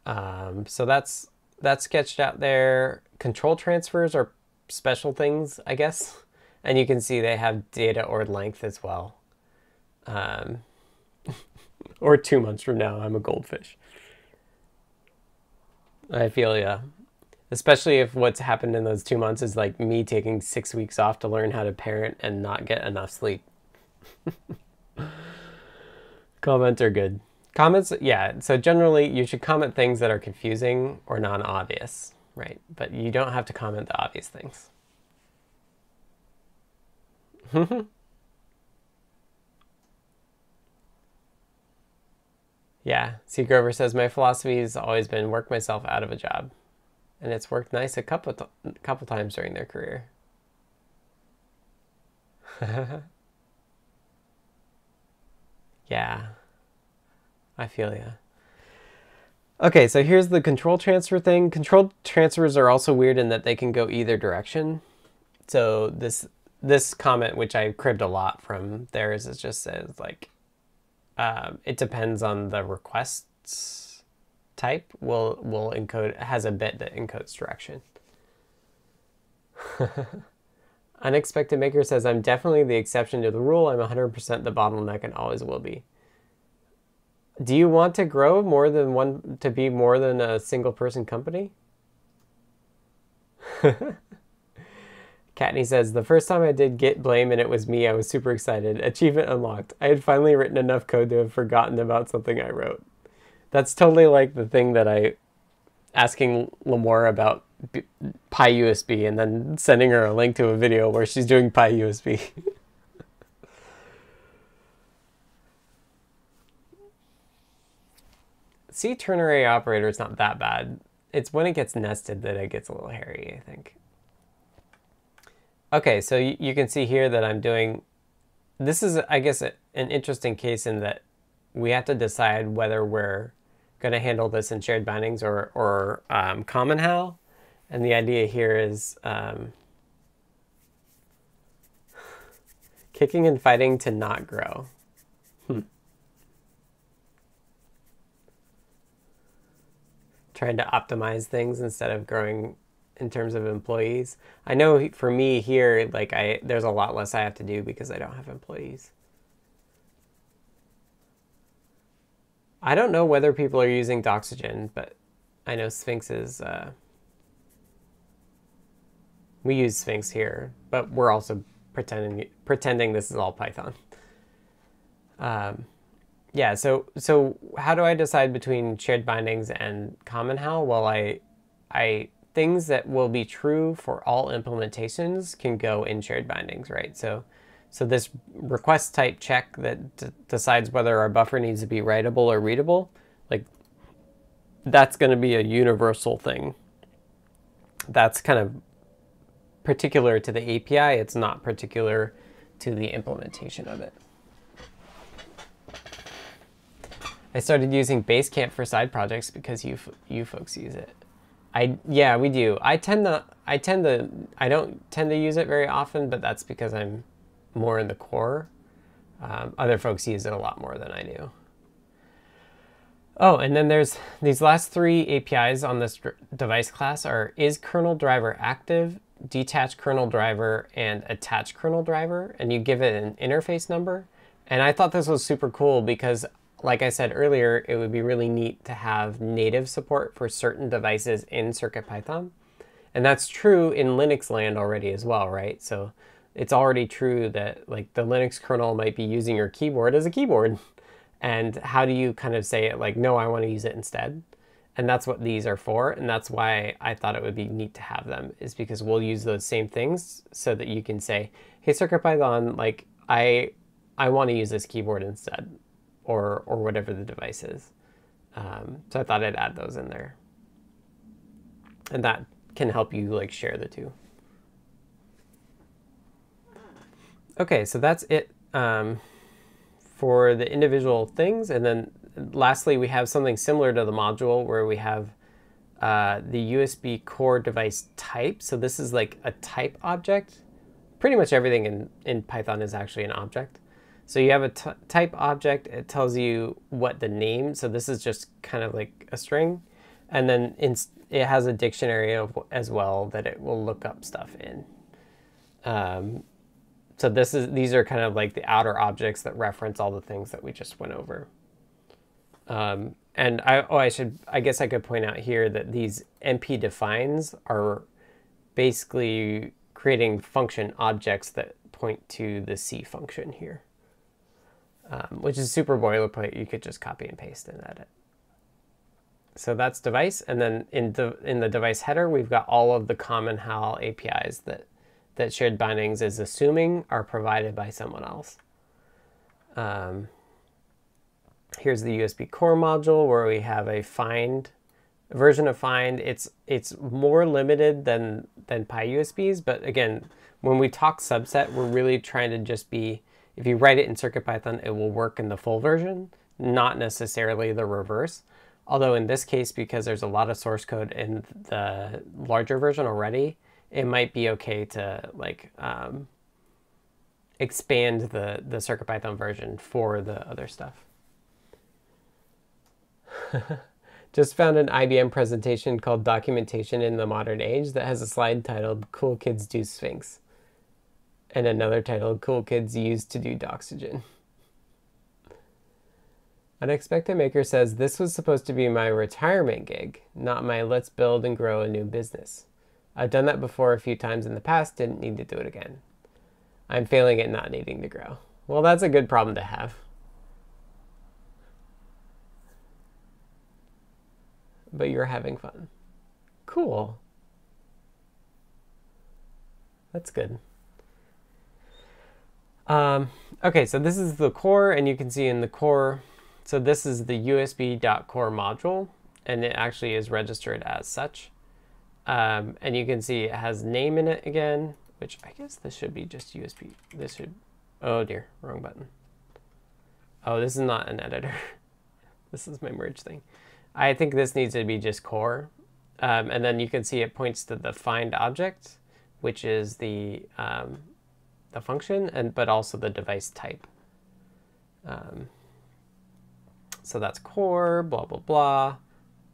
Um, so that's that's sketched out there. Control transfers are special things, I guess. And you can see they have data or length as well. Um, *laughs* or two months from now, I'm a goldfish. I feel yeah. Especially if what's happened in those two months is like me taking six weeks off to learn how to parent and not get enough sleep. *laughs* Comments are good. Comments, yeah. So generally, you should comment things that are confusing or non-obvious, right? But you don't have to comment the obvious things. *laughs* yeah. C. Grover says my philosophy has always been work myself out of a job, and it's worked nice a couple couple times during their career. *laughs* yeah. I feel ya. Okay, so here's the control transfer thing. Control transfers are also weird in that they can go either direction. So this this comment, which I cribbed a lot from theirs, is just says like, um, it depends on the requests type. Will will encode has a bit that encodes direction. *laughs* Unexpected Maker says, I'm definitely the exception to the rule. I'm 100% the bottleneck and always will be do you want to grow more than one to be more than a single person company? *laughs* Katney says, the first time I did git blame and it was me, I was super excited. Achievement unlocked. I had finally written enough code to have forgotten about something I wrote. That's totally like the thing that I asking Limor about PyUSB and then sending her a link to a video where she's doing PyUSB. *laughs* C ternary operator is not that bad. It's when it gets nested that it gets a little hairy, I think. Okay, so you, you can see here that I'm doing, this is, I guess, a, an interesting case in that we have to decide whether we're going to handle this in shared bindings or, or um, common HAL. And the idea here is um, kicking and fighting to not grow. Hmm. trying to optimize things instead of growing in terms of employees. I know for me here, like I, there's a lot less I have to do because I don't have employees. I don't know whether people are using Doxygen, but I know Sphinx is, uh, we use Sphinx here, but we're also pretending, pretending this is all Python. Um, yeah, so so how do I decide between shared bindings and common HAL? Well, I I things that will be true for all implementations can go in shared bindings, right? So so this request type check that decides whether our buffer needs to be writable or readable, like that's going to be a universal thing. That's kind of particular to the API. It's not particular to the implementation of it. I started using Basecamp for side projects because you you folks use it. I yeah, we do. I tend to I tend to I don't tend to use it very often, but that's because I'm more in the core. Um, other folks use it a lot more than I do. Oh, and then there's these last three APIs on this device class are is kernel driver active, detach kernel driver, and attach kernel driver, and you give it an interface number. And I thought this was super cool because like I said earlier, it would be really neat to have native support for certain devices in CircuitPython. And that's true in Linux land already as well, right? So it's already true that like the Linux kernel might be using your keyboard as a keyboard. *laughs* And how do you kind of say it like, no, I want to use it instead? And that's what these are for. And that's why I thought it would be neat to have them is because we'll use those same things so that you can say, hey, CircuitPython, like I, I want to use this keyboard instead or, or whatever the device is. Um, so I thought I'd add those in there. And that can help you like share the two. Okay, so that's it um, for the individual things. And then lastly, we have something similar to the module where we have uh, the USB core device type. So this is like a type object. Pretty much everything in, in Python is actually an object. So you have a type object, it tells you what the name, so this is just kind of like a string. And then it has a dictionary of, as well that it will look up stuff in. Um, so this is these are kind of like the outer objects that reference all the things that we just went over. Um, and I, oh, I should, I guess I could point out here that these MP defines are basically creating function objects that point to the C function here, um, which is super boilerplate. You could just copy and paste and edit. So that's device. And then in the, in the device header, we've got all of the common HAL APIs that, that shared bindings is assuming are provided by someone else. Um, here's the USB core module where we have a find version of find. It's it's more limited than than PyUSBs, but again, when we talk subset, we're really trying to just be if you write it in CircuitPython, it will work in the full version, not necessarily the reverse. Although in this case, because there's a lot of source code in the larger version already, it might be okay to like um, expand the, the CircuitPython version for the other stuff. *laughs* Just found an IBM presentation called Documentation in the Modern Age that has a slide titled Cool Kids Do Sphinx and another titled Cool Kids Used to Do Doxygen. Unexpected Maker says this was supposed to be my retirement gig, not my let's build and grow a new business. I've done that before a few times in the past, didn't need to do it again. I'm failing at not needing to grow. Well, that's a good problem to have. but you're having fun. Cool. That's good. Um, okay, so this is the core, and you can see in the core, so this is the USB.core module, and it actually is registered as such. Um, and you can see it has name in it again, which I guess this should be just USB. This should, oh dear, wrong button. Oh, this is not an editor. *laughs* this is my merge thing. I think this needs to be just core. Um, and then you can see it points to the find object, which is the, um, the function, and but also the device type. Um, so that's core, blah, blah, blah.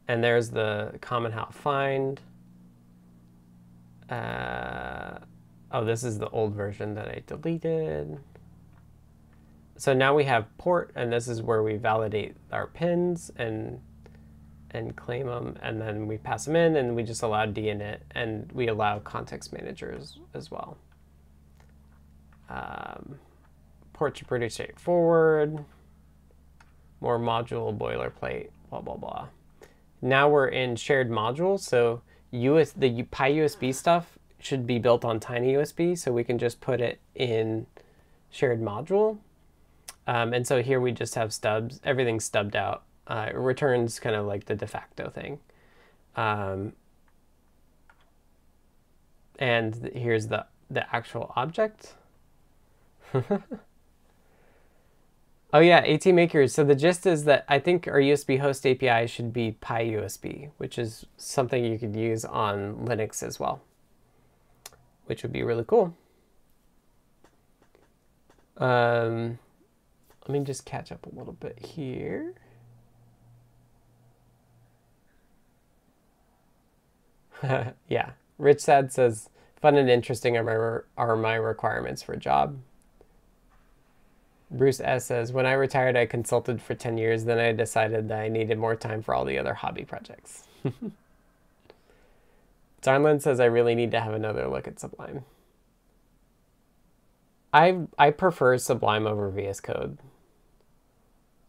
And there's the common HAL find. Uh, oh, this is the old version that I deleted. So now we have port, and this is where we validate our pins and and claim them, and then we pass them in, and we just allow deinit, and we allow context managers as well. Um, ports are pretty straightforward. More module boilerplate, blah, blah, blah. Now we're in shared modules, so US, the PyUSB stuff should be built on TinyUSB, so we can just put it in shared module. Um, and so here we just have stubs, everything's stubbed out uh, it returns kind of like the de facto thing. Um, and here's the, the actual object. *laughs* oh yeah, AT Makers. So the gist is that I think our USB host API should be PyUSB, which is something you could use on Linux as well, which would be really cool. Um, let me just catch up a little bit here. *laughs* yeah. Rich Sad says, fun and interesting are my, are my requirements for a job. Bruce S says, when I retired, I consulted for 10 years. Then I decided that I needed more time for all the other hobby projects. *laughs* Darnlin says, I really need to have another look at Sublime. I, I prefer Sublime over VS Code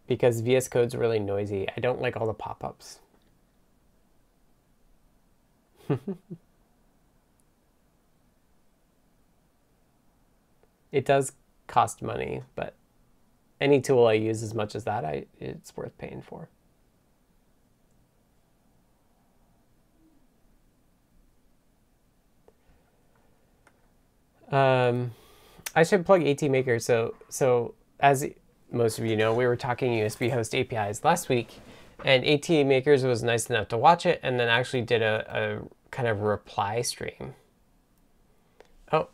because VS Code's really noisy. I don't like all the pop-ups. *laughs* it does cost money, but any tool I use as much as that, I it's worth paying for. Um, I should plug AT Maker. So, so as most of you know, we were talking USB host APIs last week, and AT Makers was nice enough to watch it and then actually did a, a kind of reply stream. Oh.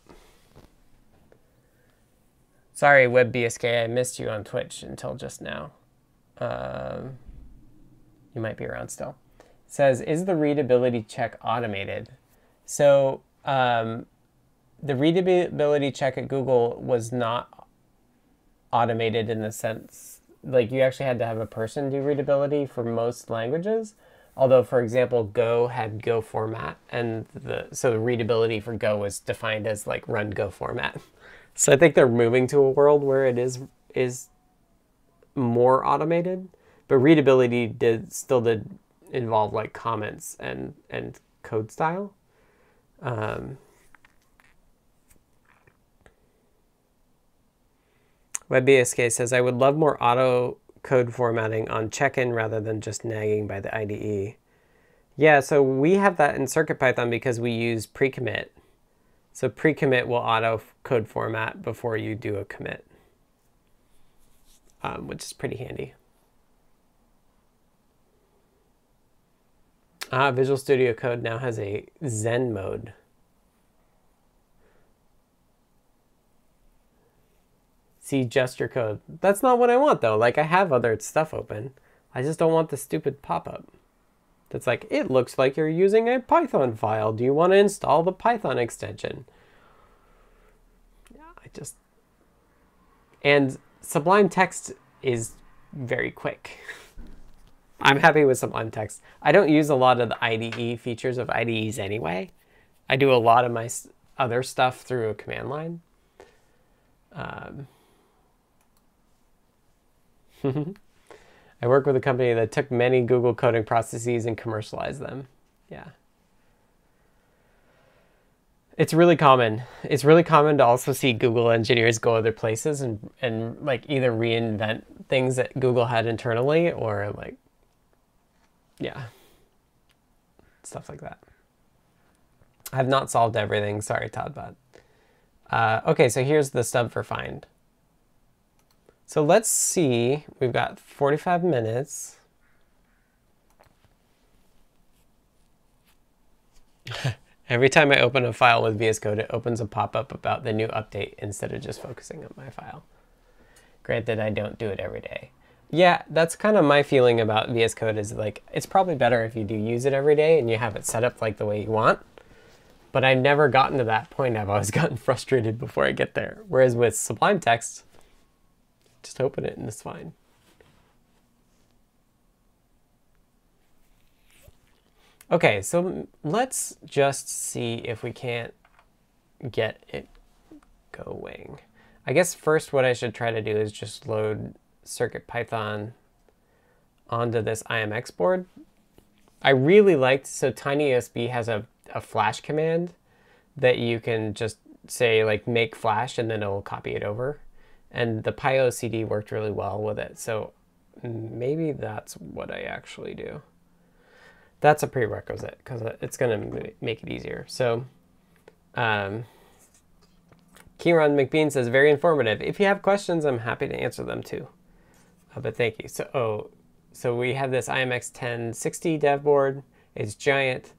Sorry, WebBSK, I missed you on Twitch until just now. Um, you might be around still. It says, is the readability check automated? So um, the readability check at Google was not automated in the sense like you actually had to have a person do readability for most languages. Although, for example, Go had Go format, and the so the readability for Go was defined as like run Go format. *laughs* So I think they're moving to a world where it is is more automated, but readability did still did involve like comments and and code style. Um, WebBSK says, I would love more auto code formatting on check-in rather than just nagging by the IDE. Yeah, so we have that in CircuitPython because we use pre-commit. So pre-commit will auto code format before you do a commit, um, which is pretty handy. Ah, Visual Studio Code now has a Zen mode. see gesture code. That's not what I want though. Like I have other stuff open. I just don't want the stupid pop-up. That's like, it looks like you're using a Python file. Do you want to install the Python extension? Yeah, I just... And Sublime Text is very quick. I'm happy with Sublime Text. I don't use a lot of the IDE features of IDEs anyway. I do a lot of my other stuff through a command line. Um, *laughs* *laughs* I work with a company that took many Google coding processes and commercialized them. Yeah. It's really common. It's really common to also see Google engineers go other places and, and like either reinvent things that Google had internally or like, yeah, stuff like that. I have not solved everything. Sorry, Todd, but uh, okay, so here's the stub for find. So let's see, we've got 45 minutes. *laughs* Every time I open a file with VS Code, it opens a pop-up about the new update instead of just focusing on my file. Granted, I don't do it every day. Yeah, that's kind of my feeling about VS Code is like, it's probably better if you do use it every day and you have it set up like the way you want. But I've never gotten to that point. I've always *laughs* gotten frustrated before I get there. Whereas with Sublime Text, just open it and it's fine. Okay, so let's just see if we can't get it going. I guess first what I should try to do is just load CircuitPython onto this IMX board. I really liked, so TinyUSB has a, a flash command that you can just say like make flash and then it'll copy it over and the PyOCD worked really well with it. So maybe that's what I actually do. That's a prerequisite because it's going to make it easier. So um, Kieran McBean says, very informative. If you have questions, I'm happy to answer them too. Uh, but thank you. So, oh, so we have this IMX 1060 dev board. It's giant.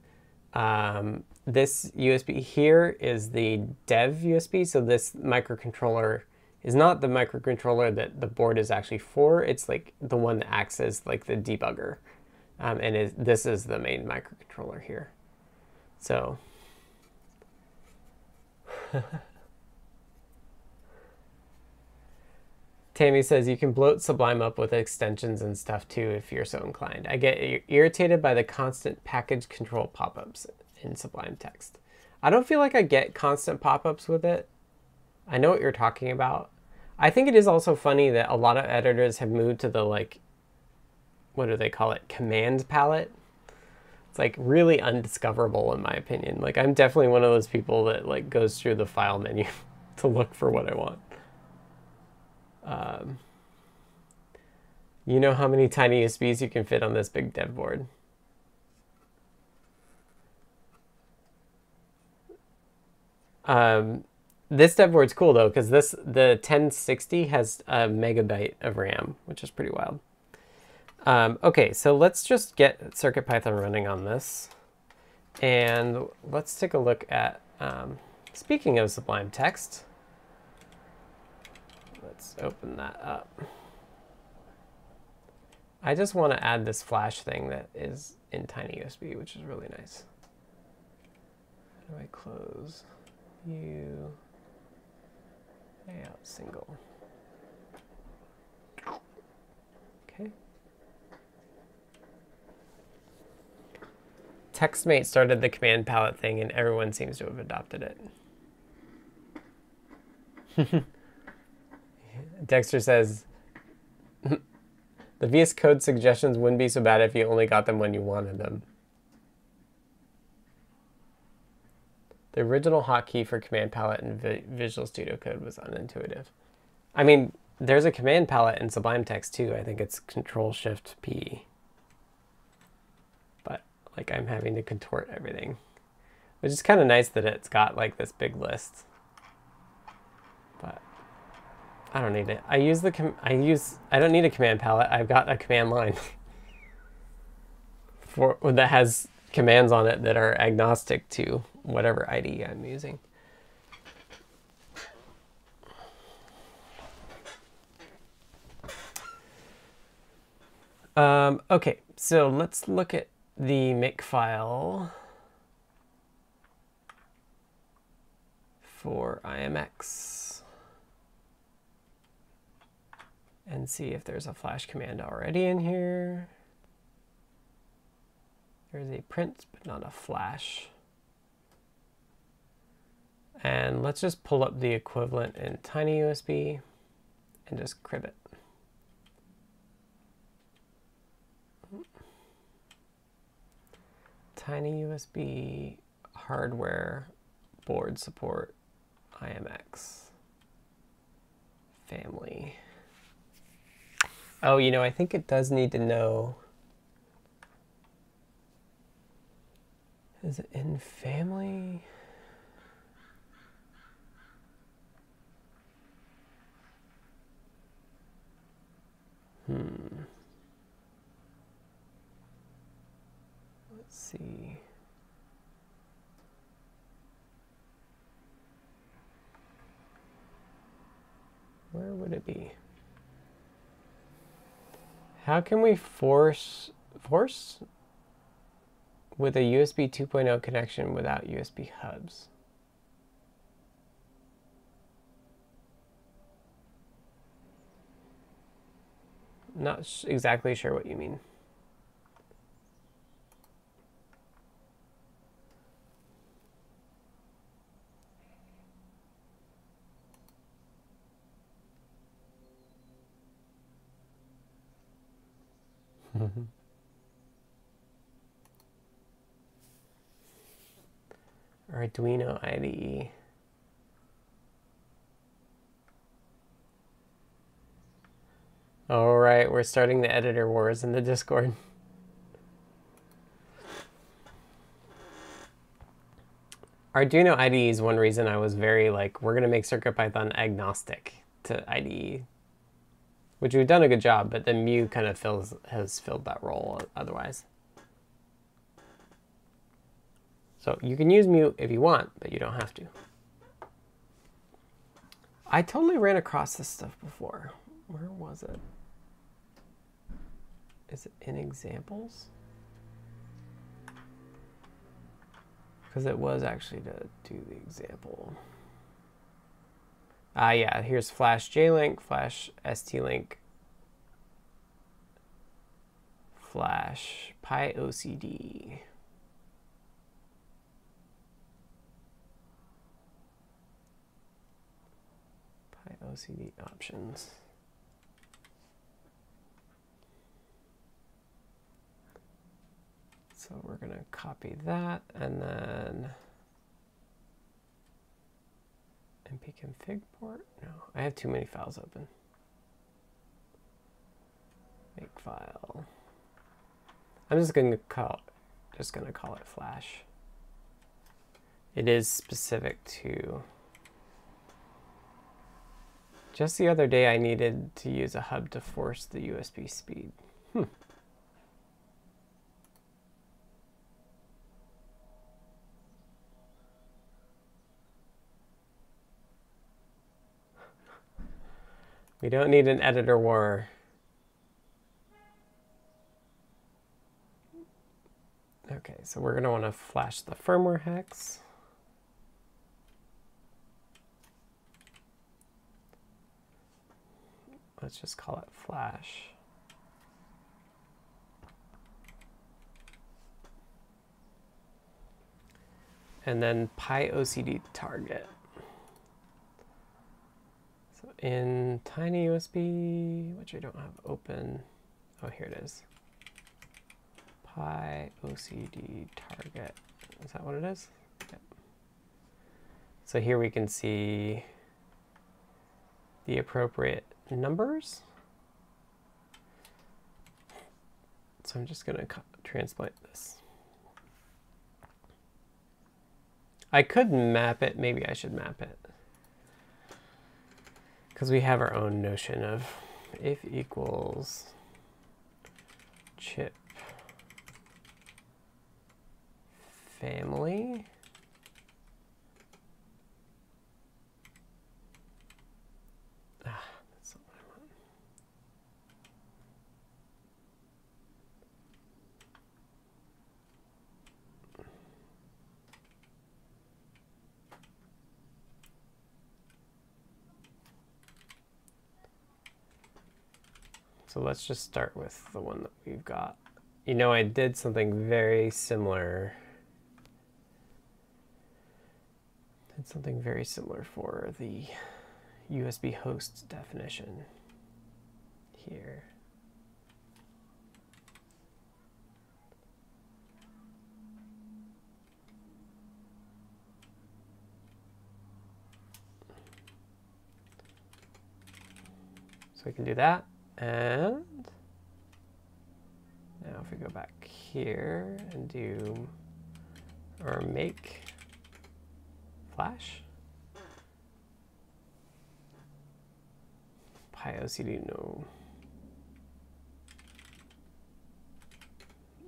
Um, this USB here is the dev USB. So this microcontroller is not the microcontroller that the board is actually for. It's like the one that acts as like the debugger. Um, and is, this is the main microcontroller here. So *laughs* Tammy says you can bloat Sublime up with extensions and stuff too if you're so inclined. I get irritated by the constant package control pop-ups in Sublime Text. I don't feel like I get constant pop-ups with it. I know what you're talking about. I think it is also funny that a lot of editors have moved to the like, what do they call it, command palette. It's like really undiscoverable in my opinion. Like I'm definitely one of those people that like goes through the file menu *laughs* to look for what I want. Um, you know how many tiny USBs you can fit on this big dev board? Um, this dev board's cool though, because this the 1060 has a megabyte of RAM, which is pretty wild. Um, okay, so let's just get CircuitPython running on this. And let's take a look at, um, speaking of Sublime Text, let's open that up. I just want to add this flash thing that is in TinyUSB, which is really nice. How do I close? You layout single. Okay. TextMate started the command palette thing and everyone seems to have adopted it. *laughs* Dexter says, *laughs* the VS Code suggestions wouldn't be so bad if you only got them when you wanted them. The original hotkey for command palette in Visual Studio Code was unintuitive. I mean, there's a command palette in Sublime Text too. I think it's Control Shift P. But like I'm having to contort everything. Which is kind of nice that it's got like this big list. But I don't need it. I use the com I use I don't need a command palette. I've got a command line *laughs* for that has commands on it that are agnostic to whatever IDE I'm using. Um, okay, so let's look at the makefile for IMX and see if there's a flash command already in here. There's a print, but not a flash. And let's just pull up the equivalent in TinyUSB and just crib it. tiny USB hardware board support IMX family. Oh, you know, I think it does need to know. Is it in family? Hmm. Let's see. Where would it be? How can we force force with a USB 2.0 connection without USB hubs? Not exactly sure what you mean. Mm-hmm. *laughs* Arduino IDE. All right, we're starting the editor wars in the Discord. Arduino IDE is one reason I was very like, we're going to make CircuitPython agnostic to IDE which we've done a good job, but the Mu kind of fills has filled that role otherwise. So you can use Mu if you want, but you don't have to. I totally ran across this stuff before. Where was it? Is it in examples? Because it was actually to do the example. Ah, uh, yeah, here's Flash JLink, Flash ST-Link, Flash PyOCD. PyOCD options. So we're going to copy that and then mpconfig port? No, I have too many files open. Make file. I'm just going to call just going to call it flash. It is specific to Just the other day I needed to use a hub to force the USB speed. Hmm. We don't need an editor war. Okay, so we're going to want to flash the firmware hex. Let's just call it flash. And then PyOCD target. So in TinyUSB, which I don't have open, oh, here it is. PyOCD target. Is that what it is? Yep. So here we can see the appropriate numbers. So I'm just going to transplant this. I could map it. Maybe I should map it. Because we have our own notion of if equals chip family. So let's just start with the one that we've got. You know, I did something very similar did something very similar for the USB host definition here. So we can do that. And now if we go back here and do our make flash. PyOCD, no.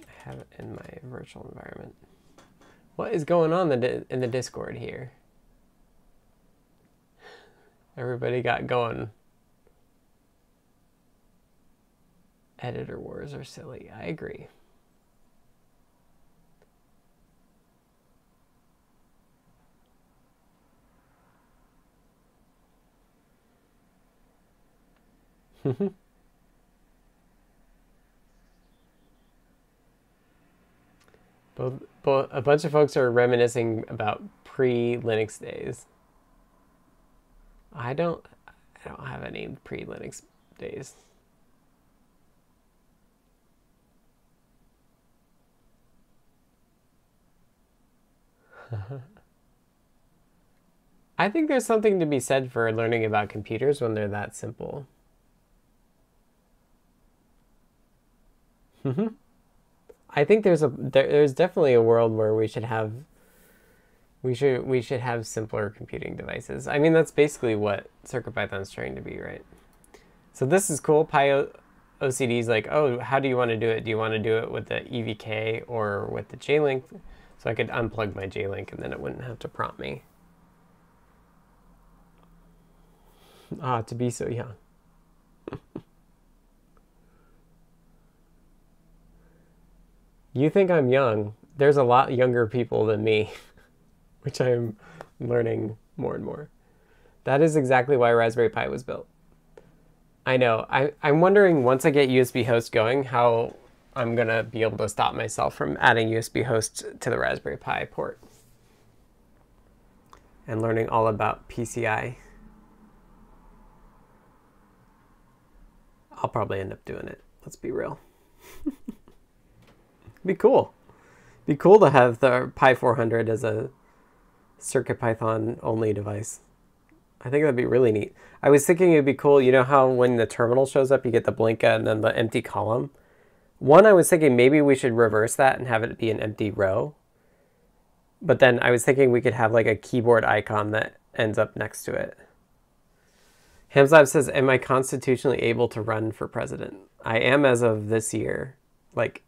I have it in my virtual environment. What is going on in the Discord here? Everybody got going. Editor wars are silly. I agree. *laughs* both, both, a bunch of folks are reminiscing about pre-Linux days. I don't, I don't have any pre-Linux days. *laughs* I think there's something to be said for learning about computers when they're that simple. Mm-hmm. I think there's a there, there's definitely a world where we should have we should we should have simpler computing devices. I mean that's basically what CircuitPython's trying to be, right? So this is cool. Py OCD is like, oh, how do you want to do it? Do you want to do it with the EVK or with the JLink? So I could unplug my JLink and then it wouldn't have to prompt me. Ah, to be so young. *laughs* You think I'm young. There's a lot younger people than me, *laughs* which I'm learning more and more. That is exactly why Raspberry Pi was built. I know. I, I'm wondering once I get USB host going, how I'm to be able to stop myself from adding USB host to the Raspberry Pi port and learning all about PCI. I'll probably end up doing it. Let's be real. *laughs* Be cool. Be cool to have the Pi 400 as a CircuitPython only device. I think that'd be really neat. I was thinking it'd be cool, you know how when the terminal shows up, you get the Blinka and then the empty column? One, I was thinking maybe we should reverse that and have it be an empty row. But then I was thinking we could have like a keyboard icon that ends up next to it. Hamslab says, Am I constitutionally able to run for president? I am as of this year. Like,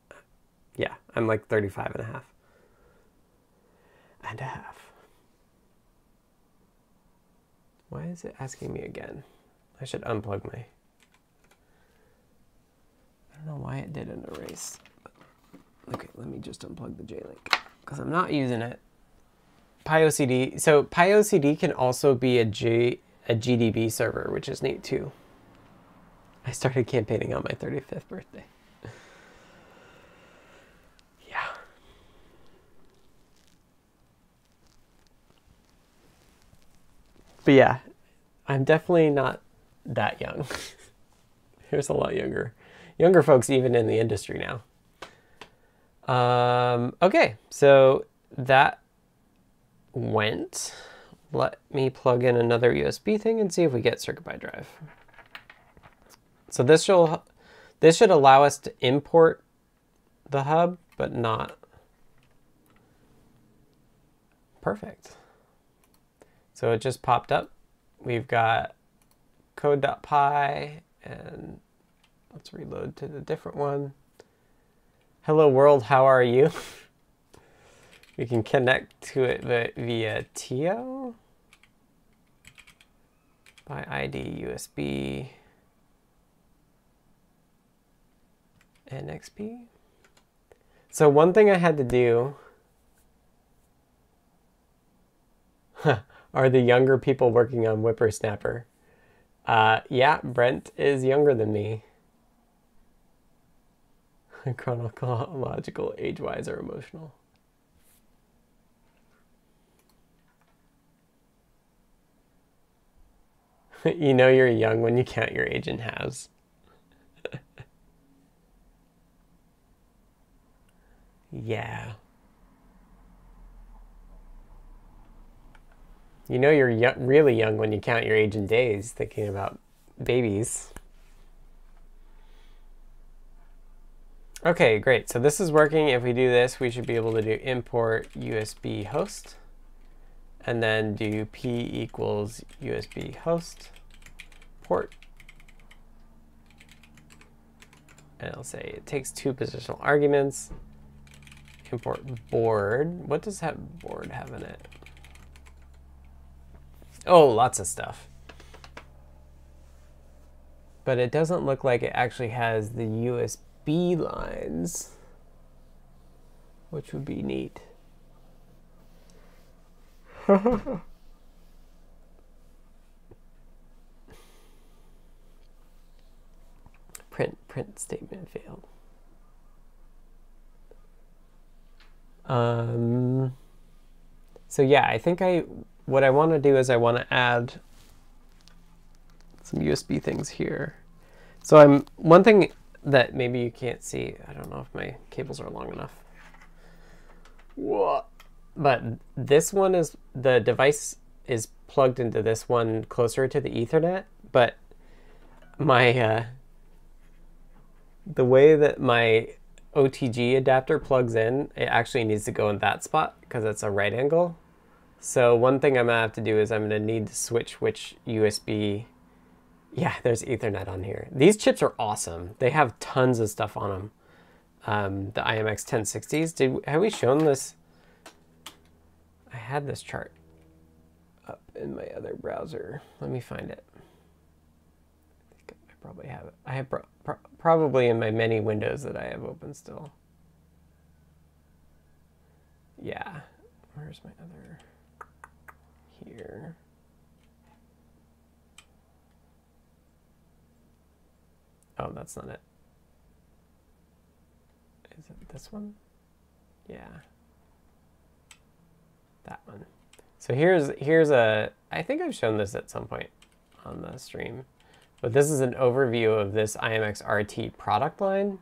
yeah, I'm like 35 and a half. And a half. Why is it asking me again? I should unplug my. I don't know why it didn't erase. Okay, let me just unplug the J-Link because I'm not using it. PyOCD. So PyOCD can also be a G a GDB server, which is neat too. I started campaigning on my 35th birthday. *sighs* yeah. But yeah, I'm definitely not that young. *laughs* Here's a lot younger, younger folks even in the industry now. Um, okay, so that went. Let me plug in another USB thing and see if we get CircuitPy Drive. So this should, this should allow us to import the hub, but not. Perfect. So it just popped up. We've got code.py and let's reload to the different one. Hello world, how are you? *laughs* we can connect to it via TIO by ID USB NXP. So one thing I had to do *laughs* are the younger people working on WipperSnapper. Uh, yeah, Brent is younger than me. *laughs* Chronological, age-wise, or emotional. *laughs* you know you're young when you count your age in halves. *laughs* yeah. You know you're young, really young when you count your age in days, thinking about babies. Okay, great. So this is working. If we do this, we should be able to do import USB host and then do p equals USB host port. And it'll say it takes two positional arguments. Import board. What does that board have in it? Oh, lots of stuff. But it doesn't look like it actually has the USB lines, which would be neat. *laughs* print print statement failed. Um, so yeah, I think I what I want to do is I want to add some USB things here. So I'm one thing that maybe you can't see. I don't know if my cables are long enough. What? But this one is the device is plugged into this one closer to the Ethernet, but my uh, the way that my OTG adapter plugs in, it actually needs to go in that spot because it's a right angle. So one thing I'm gonna have to do is I'm gonna need to switch which USB. Yeah, there's Ethernet on here. These chips are awesome. They have tons of stuff on them. Um, the IMX 1060s. Did have we shown this? I had this chart up in my other browser. Let me find it. I think I probably have it. I have pro pro probably in my many windows that I have open still. Yeah. Where's my other? Here. Oh, that's not it. Is it this one? Yeah that one. So here's here's a, I think I've shown this at some point on the stream, but this is an overview of this IMX RT product line,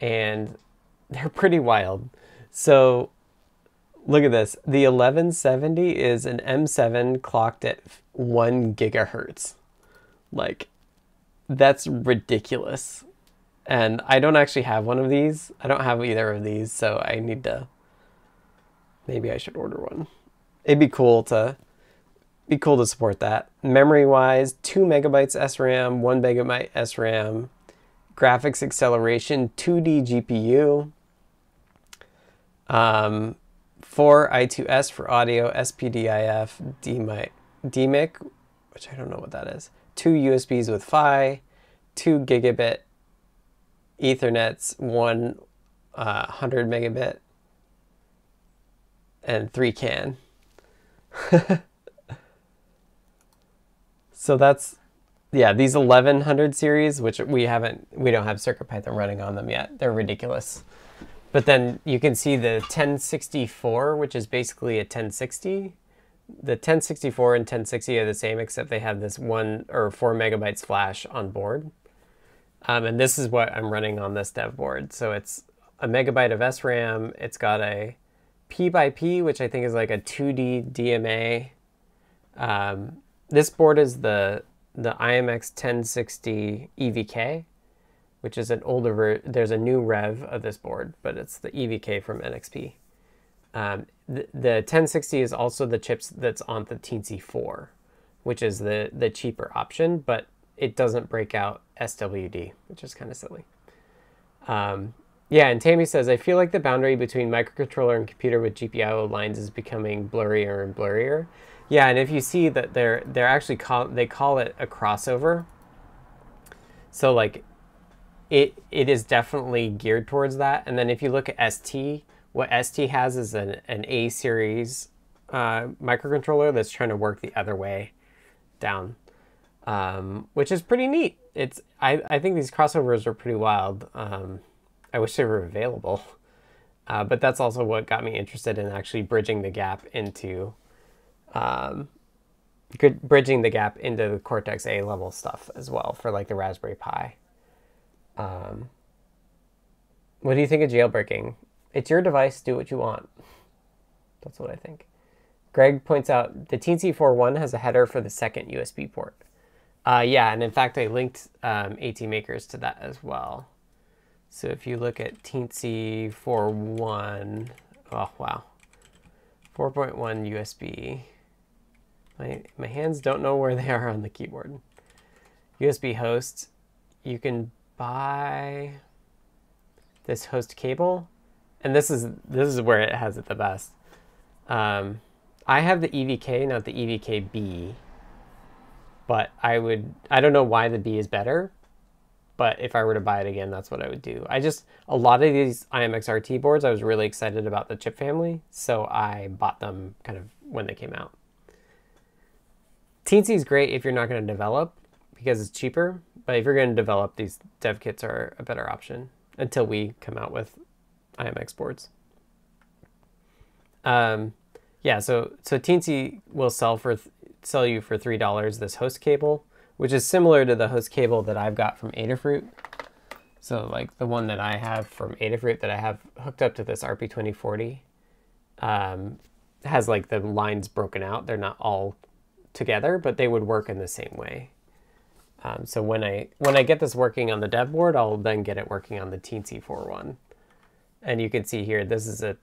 and *laughs* they're pretty wild. So look at this. The 1170 is an M7 clocked at one gigahertz. Like, that's ridiculous. And I don't actually have one of these. I don't have either of these, so I need to Maybe I should order one. It'd be cool to be cool to support that. Memory wise, two megabytes SRAM, one megabyte SRAM, graphics acceleration, 2D GPU, um, four I2S for audio, SPDIF, DMIC, DMIC, which I don't know what that is, two USBs with PHY, two gigabit Ethernets, one uh, 100 megabit, and three CAN. *laughs* so that's yeah these 1100 series which we haven't we don't have circuitpython running on them yet they're ridiculous but then you can see the 1064 which is basically a 1060 the 1064 and 1060 are the same except they have this one or four megabytes flash on board. Um, and this is what i'm running on this dev board. So it's a megabyte of sram it's got a p by p which i think is like a 2d dma um, this board is the the IMX 1060 EVK, which is an older, there's a new rev of this board, but it's the EVK from NXP. Um, the, the 1060 is also the chips that's on the Teensy 4, which is the, the cheaper option, but it doesn't break out SWD, which is kind of silly. Um, yeah, and Tammy says, I feel like the boundary between microcontroller and computer with GPIO lines is becoming blurrier and blurrier. Yeah, and if you see that they're they're actually call they call it a crossover. So like it it is definitely geared towards that. And then if you look at ST, what ST has is an, an A series uh, microcontroller that's trying to work the other way down, um, which is pretty neat. It's I, I think these crossovers are pretty wild. Um, I wish they were available, uh, but that's also what got me interested in actually bridging the gap into um, bridging the gap into the Cortex A level stuff as well for like the Raspberry Pi. Um, what do you think of jailbreaking? It's your device. Do what you want. That's what I think. Greg points out the Teensy 4.1 has a header for the second USB port. Uh, yeah, and in fact, I linked um, ATMakers to that as well. So if you look at Teensy 4.1, oh wow, 4.1 USB. My, my hands don't know where they *laughs* are on the keyboard. USB host, you can buy this host cable, and this is this is where it has it the best. Um, I have the EVK, not the EVK-B, but I would I don't know why the B is better, but if I were to buy it again, that's what I would do. I just a lot of these IMXRT boards, I was really excited about the chip family, so I bought them kind of when they came out. Teensy is great if you're not going to develop because it's cheaper, but if you're going to develop, these dev kits are a better option until we come out with IMX boards. Um, yeah, so so Teensy will sell for sell you for three dollars this host cable, which is similar to the host cable that I've got from Adafruit. So like the one that I have from Adafruit that I have hooked up to this RP2040 um, has like the lines broken out. They're not all together, but they would work in the same way. Um, so when I when I get this working on the dev board, I'll then get it working on the Teensy 4.1. And you can see here, this is a,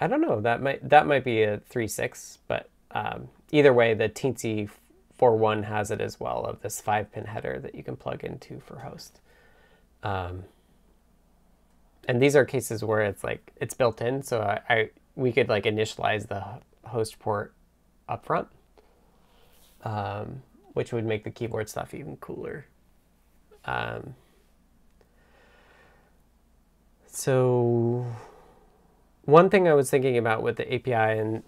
I don't know, that might that might be a 3.6, but um, either way, the Teensy 4.1 has it as well of this five pin header that you can plug into for host. Um, and these are cases where it's like it's built in, so I, I we could like initialize the host port up front um, which would make the keyboard stuff even cooler. Um, so one thing I was thinking about with the API, and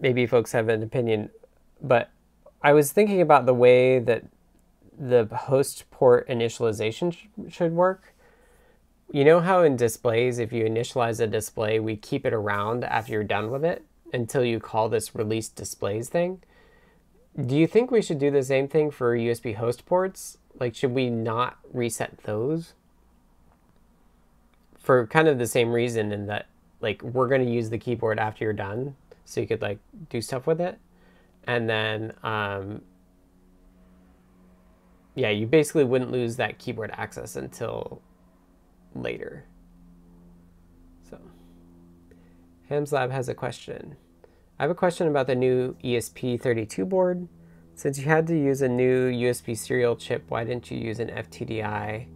maybe folks have an opinion, but I was thinking about the way that the host port initialization sh- should work. You know how in displays, if you initialize a display, we keep it around after you're done with it until you call this release displays thing? Do you think we should do the same thing for USB host ports? Like, should we not reset those? For kind of the same reason, in that, like, we're going to use the keyboard after you're done, so you could, like, do stuff with it. And then, um, yeah, you basically wouldn't lose that keyboard access until later. So, Ham's Lab has a question. I have a question about the new ESP32 board. Since you had to use a new USB serial chip, why didn't you use an FTDI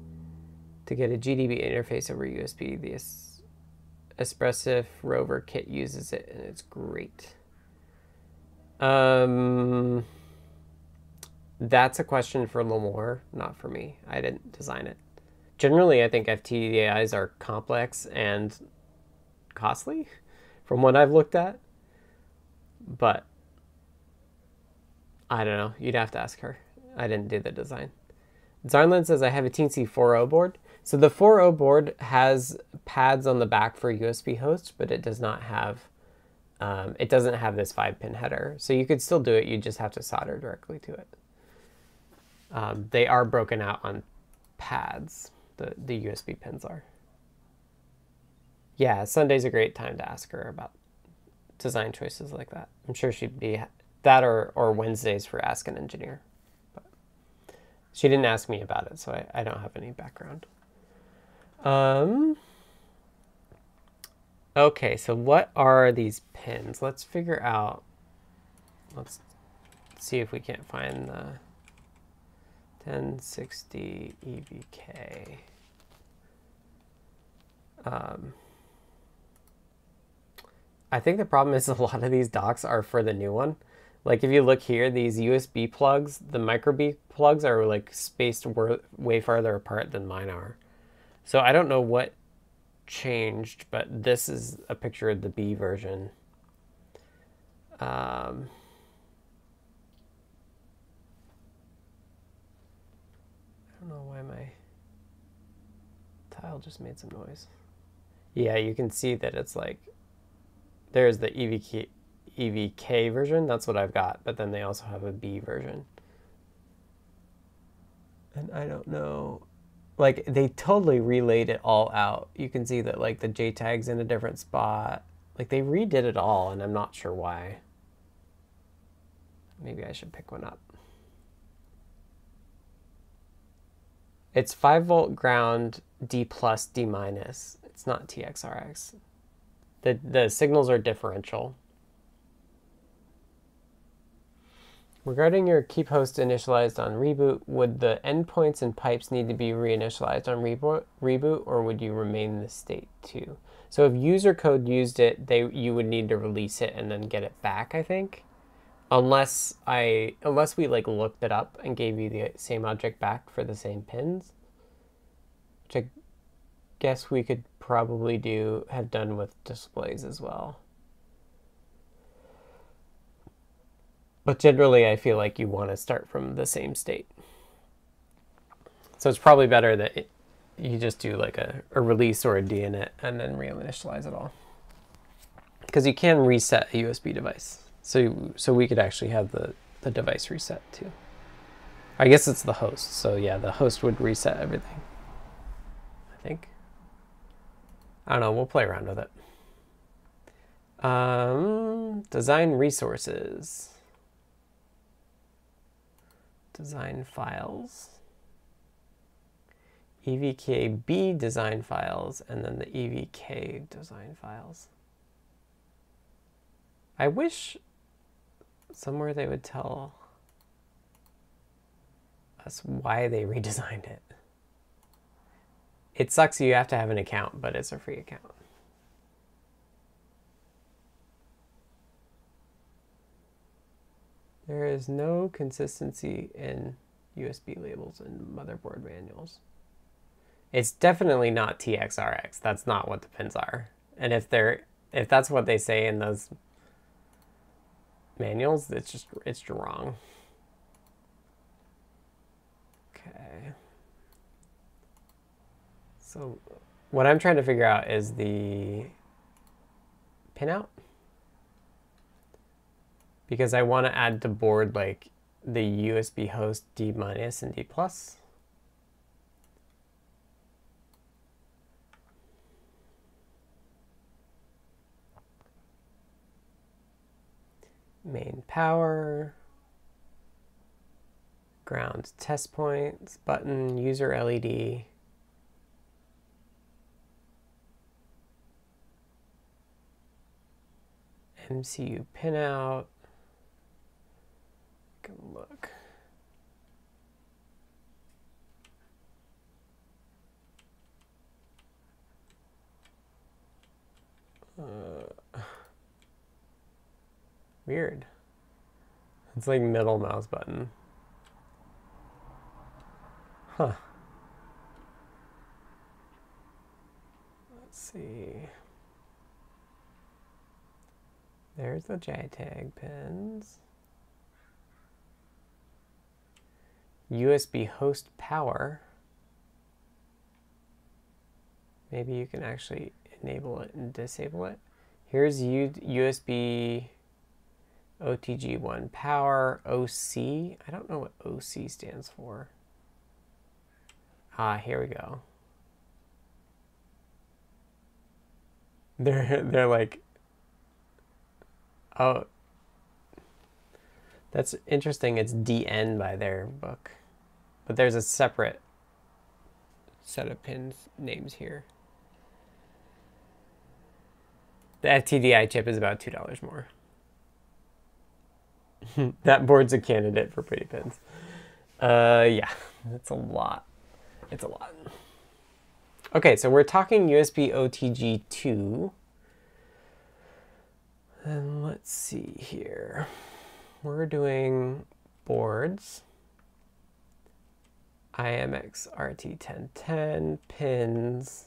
to get a GDB interface over USB? The Espressif WROVER kit uses it and it's great. Um, that's a question for Limor, not for me. I didn't design it. Generally, I think FTDIs are complex and costly from what I've looked at. But I don't know. You'd have to ask her. I didn't do the design. Zarnland says I have a Teensy 4.0 board. So the 4.0 board has pads on the back for USB host, but it does not have um, it doesn't have this five pin header. So you could still do it, you just have to solder directly to it. Um, they are broken out on pads, the, the USB pins are. Yeah, Sunday's a great time to ask her about design choices like that. I'm sure she'd be that or, or Wednesdays for Ask an Engineer. But she didn't ask me about it, so I, I don't have any background. Um, Okay, so what are these pins? Let's figure out, let's see if we can't find the 1060 EVK. Um, I think the problem is *laughs* a lot of these docs are for the new one. Like if you look here, these USB plugs, the micro B plugs are like spaced way farther apart than mine are. So I don't know what changed, but this is a picture of the B version. Um, I don't know why my tile just made some noise. Yeah, you can see that it's like there's the EVK, EVK version. That's what I've got, but then they also have a B version. And I don't know like they totally relayed it all out. You can see that like the JTAG's in a different spot. Like they redid it all and I'm not sure why. Maybe I should pick one up. It's 5 volt ground D plus D minus. It's not TXRX. The the signals are differential. Regarding your keep host initialized on reboot, would the endpoints and pipes need to be reinitialized on reboot, or would you remain the state too? So if user code used it, they you would need to release it and then get it back, I think. Unless I unless we like looked it up and gave you the same object back for the same pins. Which I guess we could probably do have done with displays as well. But generally, I feel like you want to start from the same state. So it's probably better that it, you just do like a, a release or a deinit and then reinitialize it all. Because you can reset a USB device. So, so we could actually have the, the device reset too. I guess it's the host. So yeah, the host would reset everything. I think. I don't know. We'll play around with it. Um, design resources design files, EVKB design files, and then the EVK design files. I wish somewhere they would tell us why they *laughs* redesigned it. It sucks you have to have an account, but it's a free account. There is no consistency in USB labels and motherboard manuals. It's definitely not TXRX. That's not what the pins are. And if they're if that's what they say in those manuals, it's just it's wrong. Okay. So what I'm trying to figure out is the pinout because I want to add to board like the USB host D minus and D plus. Main power, ground test points, button, user LED, MCU pinout. Can look. Uh, weird. It's like middle mouse button. Huh. Let's see. There's the JTAG pins. USB host power. Maybe you can actually enable it and disable it. Here's USB OTG1 power OC. I don't know what OC stands for. Ah, here we go. *laughs* They're they're like Oh That's interesting. It's DN by their book. But there's a separate set of pins names here. The FTDI chip is about $2 more. *laughs* that board's a candidate for pretty pins. Uh, yeah, that's a lot. It's a lot. Okay, so we're talking USB OTG 2. And let's see here. We're doing boards. IMX RT1010 pins.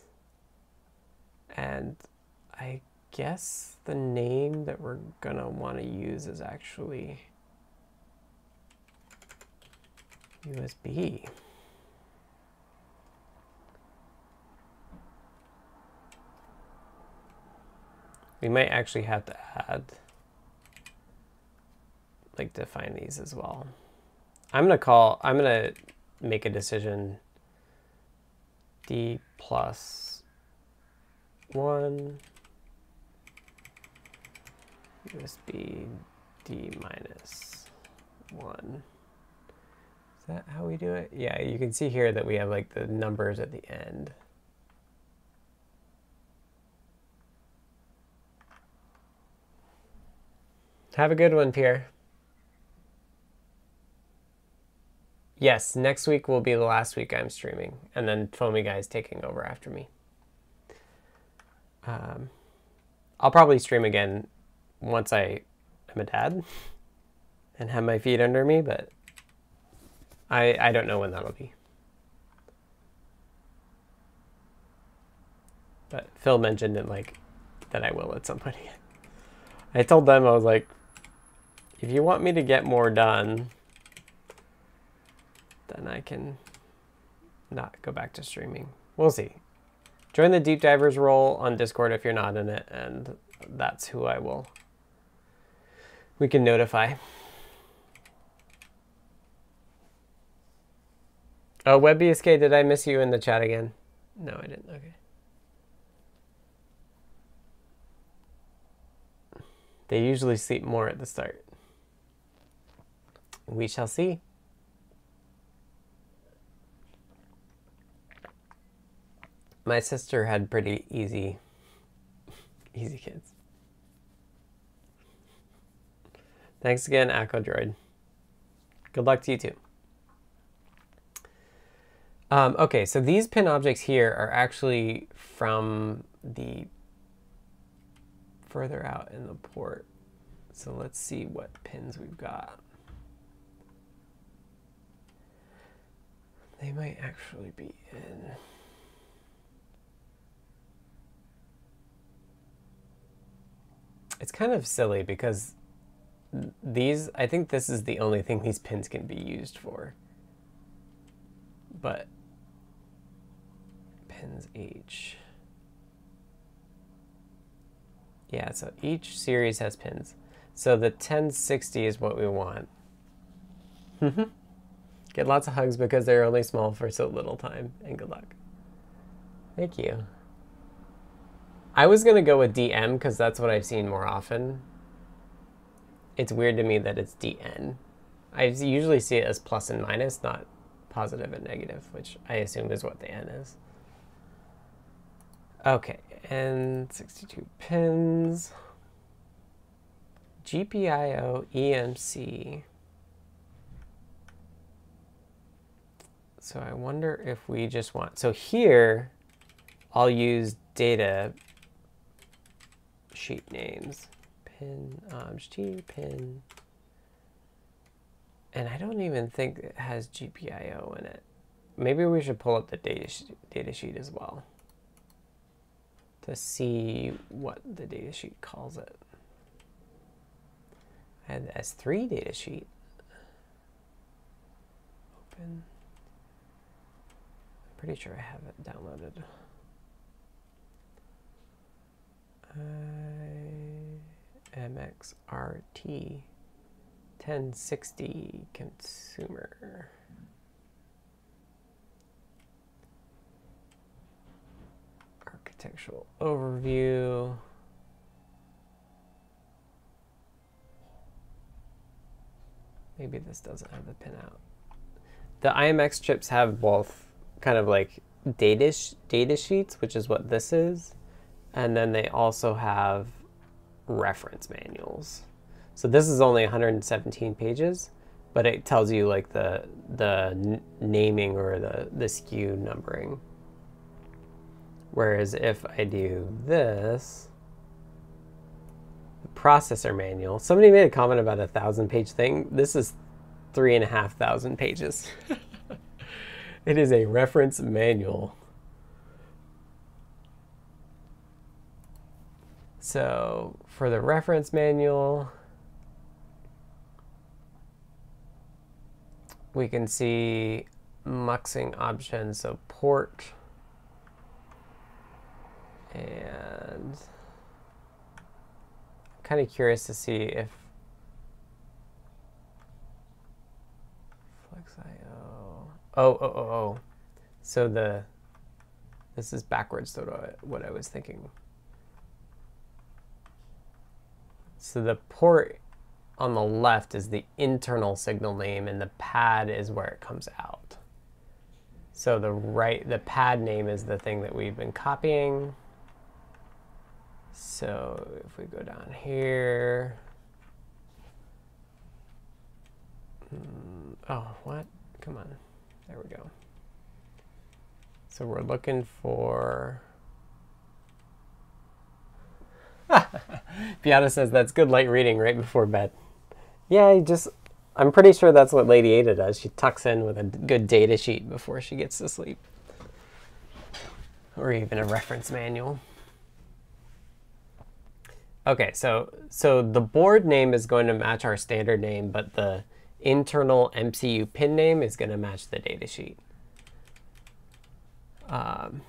And I guess the name that we're gonna want to use is actually USB. We might actually have to add, like define these as well. I'm gonna call, I'm gonna make a decision D plus one USB D minus one. Is that how we do it? Yeah, you can see here that we have like the numbers at the end. Have a good one, Pierre. Yes, next week will be the last week I'm streaming, and then FoamyGuy is taking over after me. Um, I'll probably stream again once I am a dad *laughs* and have my feet under me, but I I don't know when that'll be. But Phil mentioned it like that I will at some point. I told them I was like, if you want me to get more done, then I can not go back to streaming. We'll see. Join the Deep Divers role on Discord if you're not in it, and that's who I will. We can notify. Oh, WebBSK, did I miss you in the chat again? No, I didn't. Okay. They usually sleep more at the start. We shall see. My sister had pretty easy, *laughs* easy kids. Thanks again, Aquadroid. Good luck to you too. Um, okay, so these pin objects here are actually from the further out in the port. So let's see what pins we've got. They might actually be in. It's kind of silly because these, I think this is the only thing these pins can be used for. But pins each. Yeah, so each series has pins. So the 1060 is what we want. Mm-hmm. Get lots of hugs because they're only small for so little time, and good luck. Thank you. I was going to go with DM because that's what I've seen more often. It's weird to me that it's DN. I usually see it as plus and minus, not positive and negative, which I assume is what the N is. Okay, and 62 pins. GPIO EMC. So I wonder if we just want, so here I'll use data sheet names, pin, um, pin, and I don't even think it has GPIO in it. Maybe we should pull up the data, sh data sheet as well to see what the data sheet calls it. The S3 data sheet. Open. I'm pretty sure I have it downloaded. MXRT 1060 consumer. Architectural overview. Maybe this doesn't have the pinout. The IMX chips have both kind of like data, sh data sheets, which is what this is, and then they also have reference manuals. So this is only 117 pages, but it tells you like the the naming or the the SKU numbering. Whereas if I do this, processor manual. Somebody made a comment about a thousand page thing. This is three and a half thousand pages. *laughs* it is a reference manual. So for the reference manual, we can see muxing options, so port and kind of curious to see if FlexIO. Oh, oh, oh, oh. So the this is backwards to what I was thinking. So the port on the left is the internal signal name and the pad is where it comes out. So the right, the pad name is the thing that we've been copying. So if we go down here, mm, oh, what? Come on. There we go. So we're looking for. *laughs* Beata says that's good light reading right before bed. Yeah, I just I'm pretty sure that's what Lady Ada does. She tucks in with a good data sheet before she gets to sleep. Or even a reference manual. Okay, so so the board name is going to match our standard name, but the internal MCU pin name is going to match the datasheet. Um,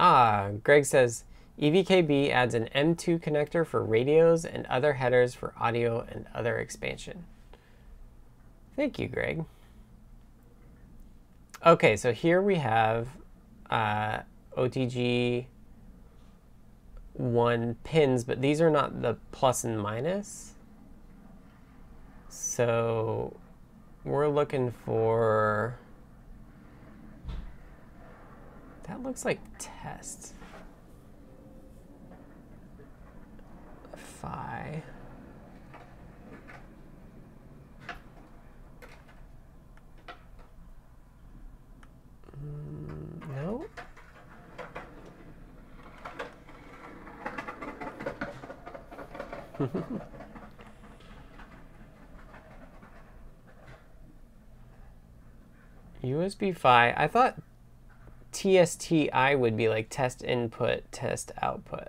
ah, Greg says EVKB adds an M2 connector for radios and other headers for audio and other expansion. Thank you, Greg. Okay, so here we have uh, OTG one pins, but these are not the plus and minus. So we're looking for, that looks like test. PHY. Mm, no. *laughs* USB PHY. I thought TSTI would be like test input, test output.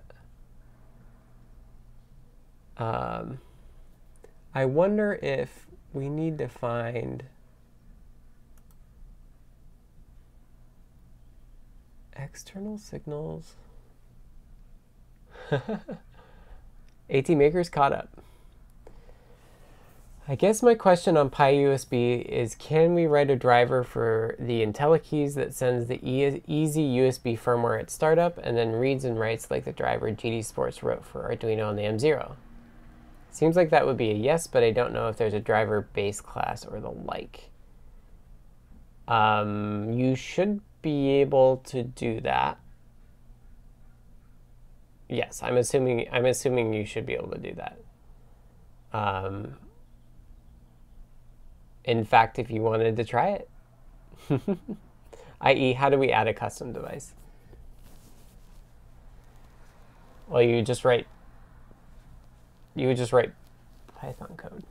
Um, I wonder if we need to find external signals. *laughs* ATMakers' caught up. I guess my question on PyUSB is can we write a driver for the IntelliKeys that sends the e EZ-USB firmware at startup and then reads and writes like the driver GD Sports wrote for Arduino on the M0? Seems like that would be a yes, but I don't know if there's a driver base class or the like. Um, you should be able to do that. Yes, I'm assuming I'm assuming you should be able to do that. Um, in fact, if you wanted to try it, *laughs* i.e., how do we add a custom device? Well, you just write. You would just write Python code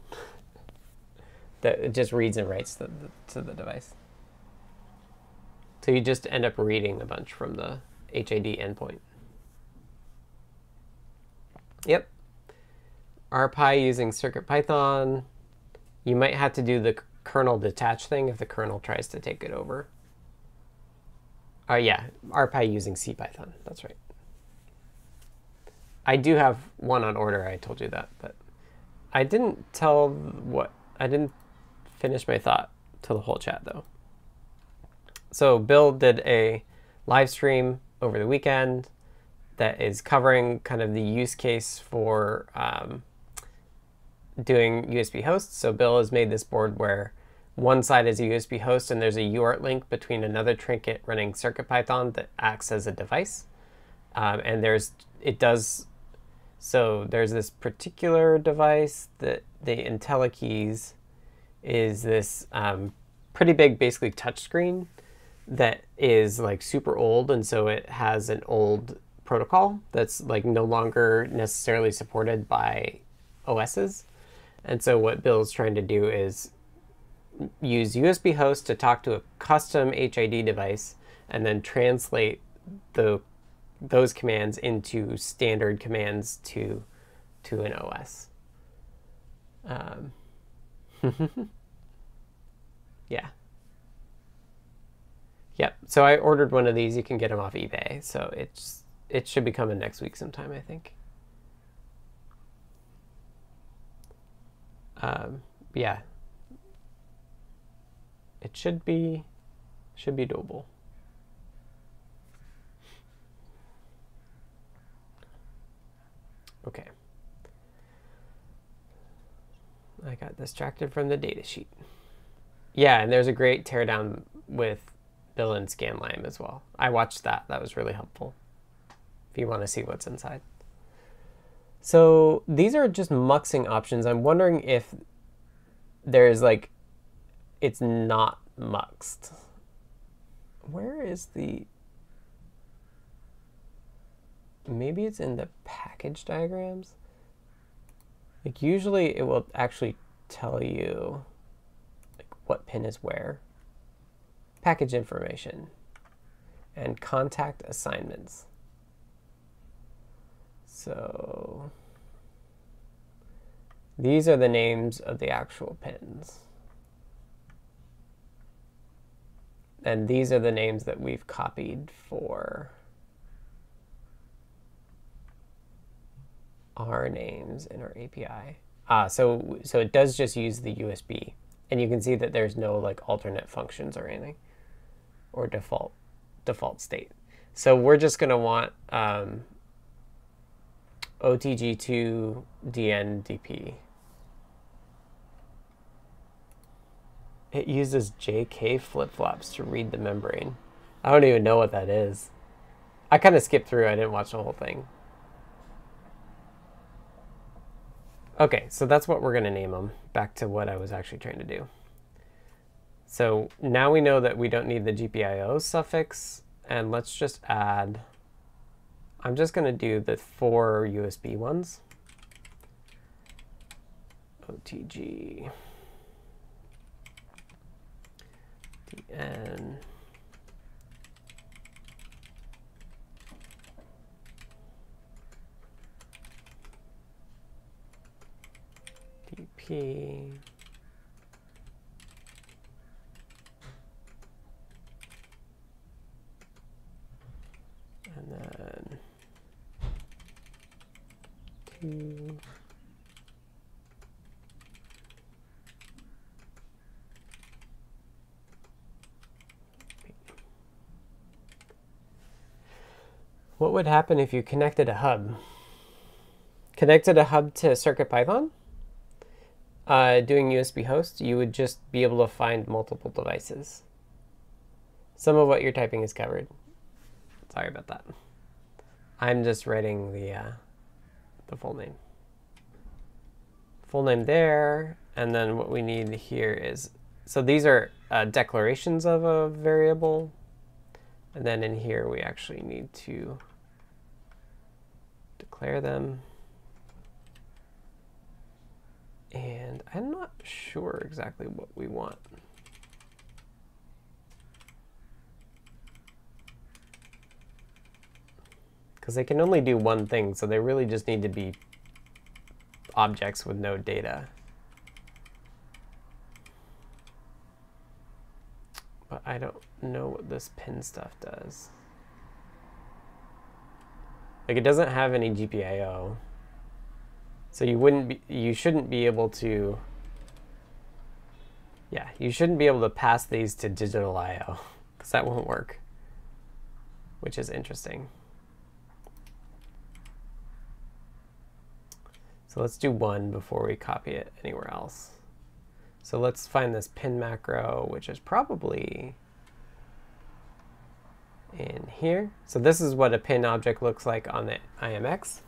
*laughs* that just reads and writes to the, to the device. So you just end up reading a bunch from the HID endpoint. Yep. RPy using CircuitPython. You might have to do the kernel detach thing if the kernel tries to take it over. Uh, yeah, RPy using CPython. That's right. I do have one on order. I told you that, but I didn't tell what I didn't finish my thought to the whole chat though. So Bill did a live stream over the weekend that is covering kind of the use case for um, doing USB hosts. So Bill has made this board where one side is a USB host and there's a UART link between another trinket running CircuitPython that acts as a device. Um, and there's it does so there's this particular device that the IntelliKeys is this um, pretty big, basically touchscreen that is like super old, and so it has an old protocol that's like no longer necessarily supported by OSs. And so what Bill's trying to do is use USB host to talk to a custom HID device and then translate the those commands into standard commands to to an OS. Um, *laughs* yeah. Yep. So I ordered one of these. You can get them off eBay. So it's it should be coming next week sometime. I think. Um, yeah. It should be should be doable. Okay. I got distracted from the data sheet. Yeah, and there's a great teardown with Bill and Scanlime as well. I watched that. That was really helpful if you want to see what's inside. So these are just muxing options. I'm wondering if there's like, it's not muxed. Where is the maybe it's in the package diagrams. Like usually it will actually tell you like what pin is where. Package information and contact assignments. So these are the names of the actual pins. And these are the names that we've copied for our names in our API. Ah, so so it does just use the USB, and you can see that there's no like alternate functions or anything, or default default state. So we're just gonna want um, OTG2 DNDP. It uses JK flip-flops to read the membrane. I don't even know what that is. I kind of skipped through. I didn't watch the whole thing. Okay, so that's what we're going to name them, back to what I was actually trying to do. So now we know that we don't need the GPIO suffix, and let's just add, I'm just going to do the four USB ones. OTG, DN, And then What would happen if you connected a hub? Connected a hub to CircuitPython? uh, doing USB host, you would just be able to find multiple devices. Some of what you're typing is covered. Sorry about that. I'm just writing the uh, the full name. Full name there, and then what we need here is, so these are uh, declarations of a variable, and then in here we actually need to declare them. And I'm not sure exactly what we want. Because they can only do one thing, so they really just need to be objects with no data. But I don't know what this pin stuff does. Like it doesn't have any GPIO. So you wouldn't be, you shouldn't be able to, yeah, you shouldn't be able to pass these to digital IO because that won't work, which is interesting. So let's do one before we copy it anywhere else. So let's find this pin macro, which is probably in here. So this is what a pin object looks like on the IMX.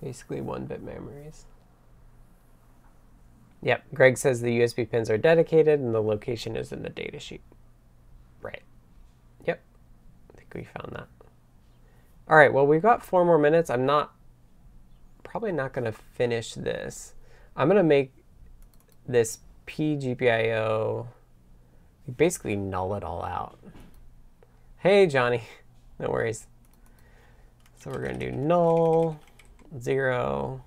Basically one bit memories. Yep, Greg says the USB pins are dedicated and the location is in the datasheet. Right. Yep, I think we found that. All right, well, we've got four more minutes. I'm not, probably not gonna finish this. I'm gonna make this pgpio, basically null it all out. Hey, Johnny, *laughs* no worries. So we're gonna do null zero.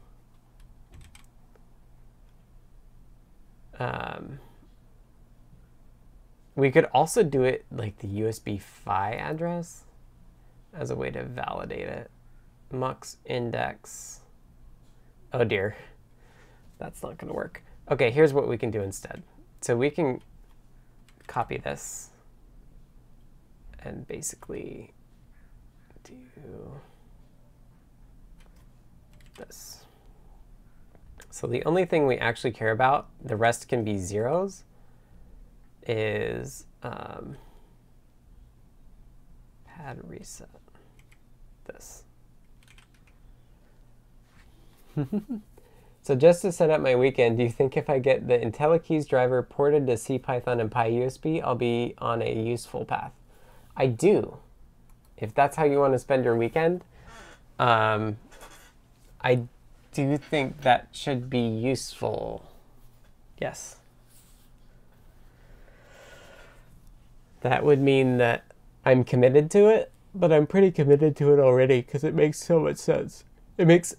Um, we could also do it like the USB PHY address as a way to validate it. Mux index. Oh dear, that's not to work. Okay, here's what we can do instead. So we can copy this and basically do this. So the only thing we actually care about, the rest can be zeros, is um, pad reset. This. *laughs* so just to set up my weekend, do you think if I get the IntelliKeys driver ported to CPython and PyUSB, I'll be on a useful path? I do. If that's how you want to spend your weekend, um, I do think that should be useful. Yes. That would mean that I'm committed to it, but I'm pretty committed to it already because it makes so much sense. It makes,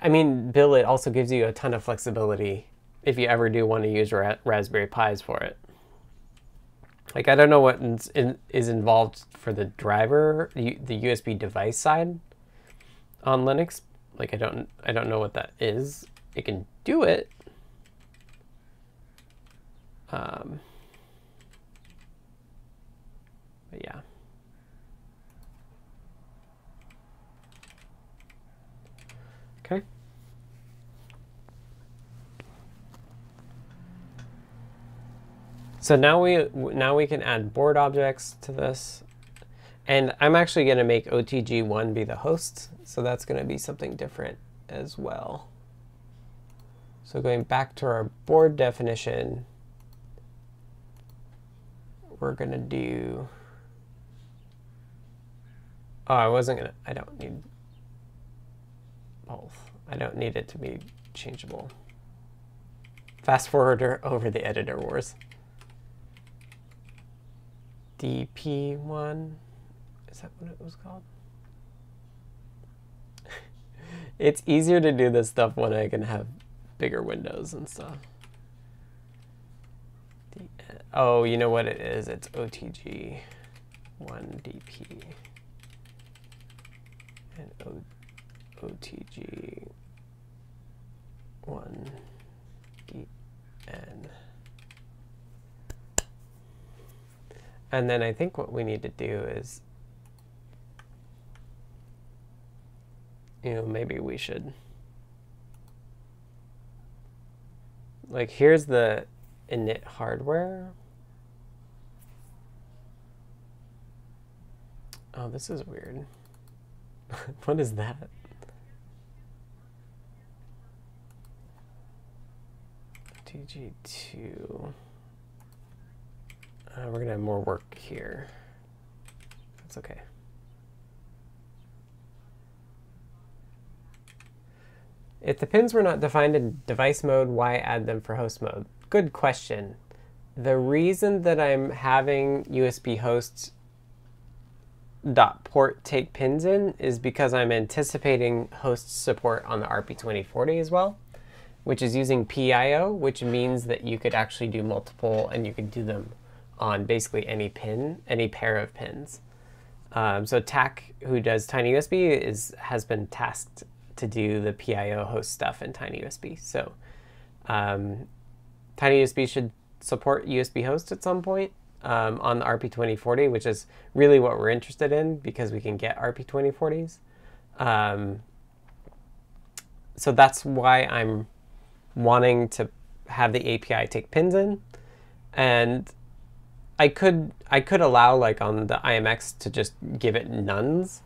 I mean, Bill, it also gives you a ton of flexibility if you ever do want to use ra Raspberry Pis for it. Like, I don't know what is involved for the driver, the USB device side on Linux, like I don't I don't know what that is. It can do it. Um, but yeah. So now we now we can add board objects to this. And I'm actually going to make OTG1 be the host, so that's going to be something different as well. So going back to our board definition, we're going to do, oh, I wasn't going to, I don't need both. I don't need it to be changeable. Fast forward over the editor wars. DP1. Is that what it was called? *laughs* it's easier to do this stuff when I can have bigger windows and stuff. Oh, you know what it is? It's OTG 1DP and o OTG 1DN. And then I think what we need to do is you know, maybe we should. Like, here's the init hardware. Oh, this is weird. *laughs* what is that? TG2. Uh, we're going to have more work here. That's okay. If the pins were not defined in device mode, why add them for host mode? Good question. The reason that I'm having USB hosts dot port take pins in is because I'm anticipating host support on the RP2040 as well, which is using PIO, which means that you could actually do multiple and you could do them on basically any pin, any pair of pins. Um, so Thach, who does TinyUSB, is has been tasked to do the PIO host stuff in TinyUSB. So um, TinyUSB should support USB host at some point um, on the RP2040, which is really what we're interested in because we can get RP2040s. Um, so that's why I'm wanting to have the API take pins in. And I could I could allow like on the IMX to just give it nuns,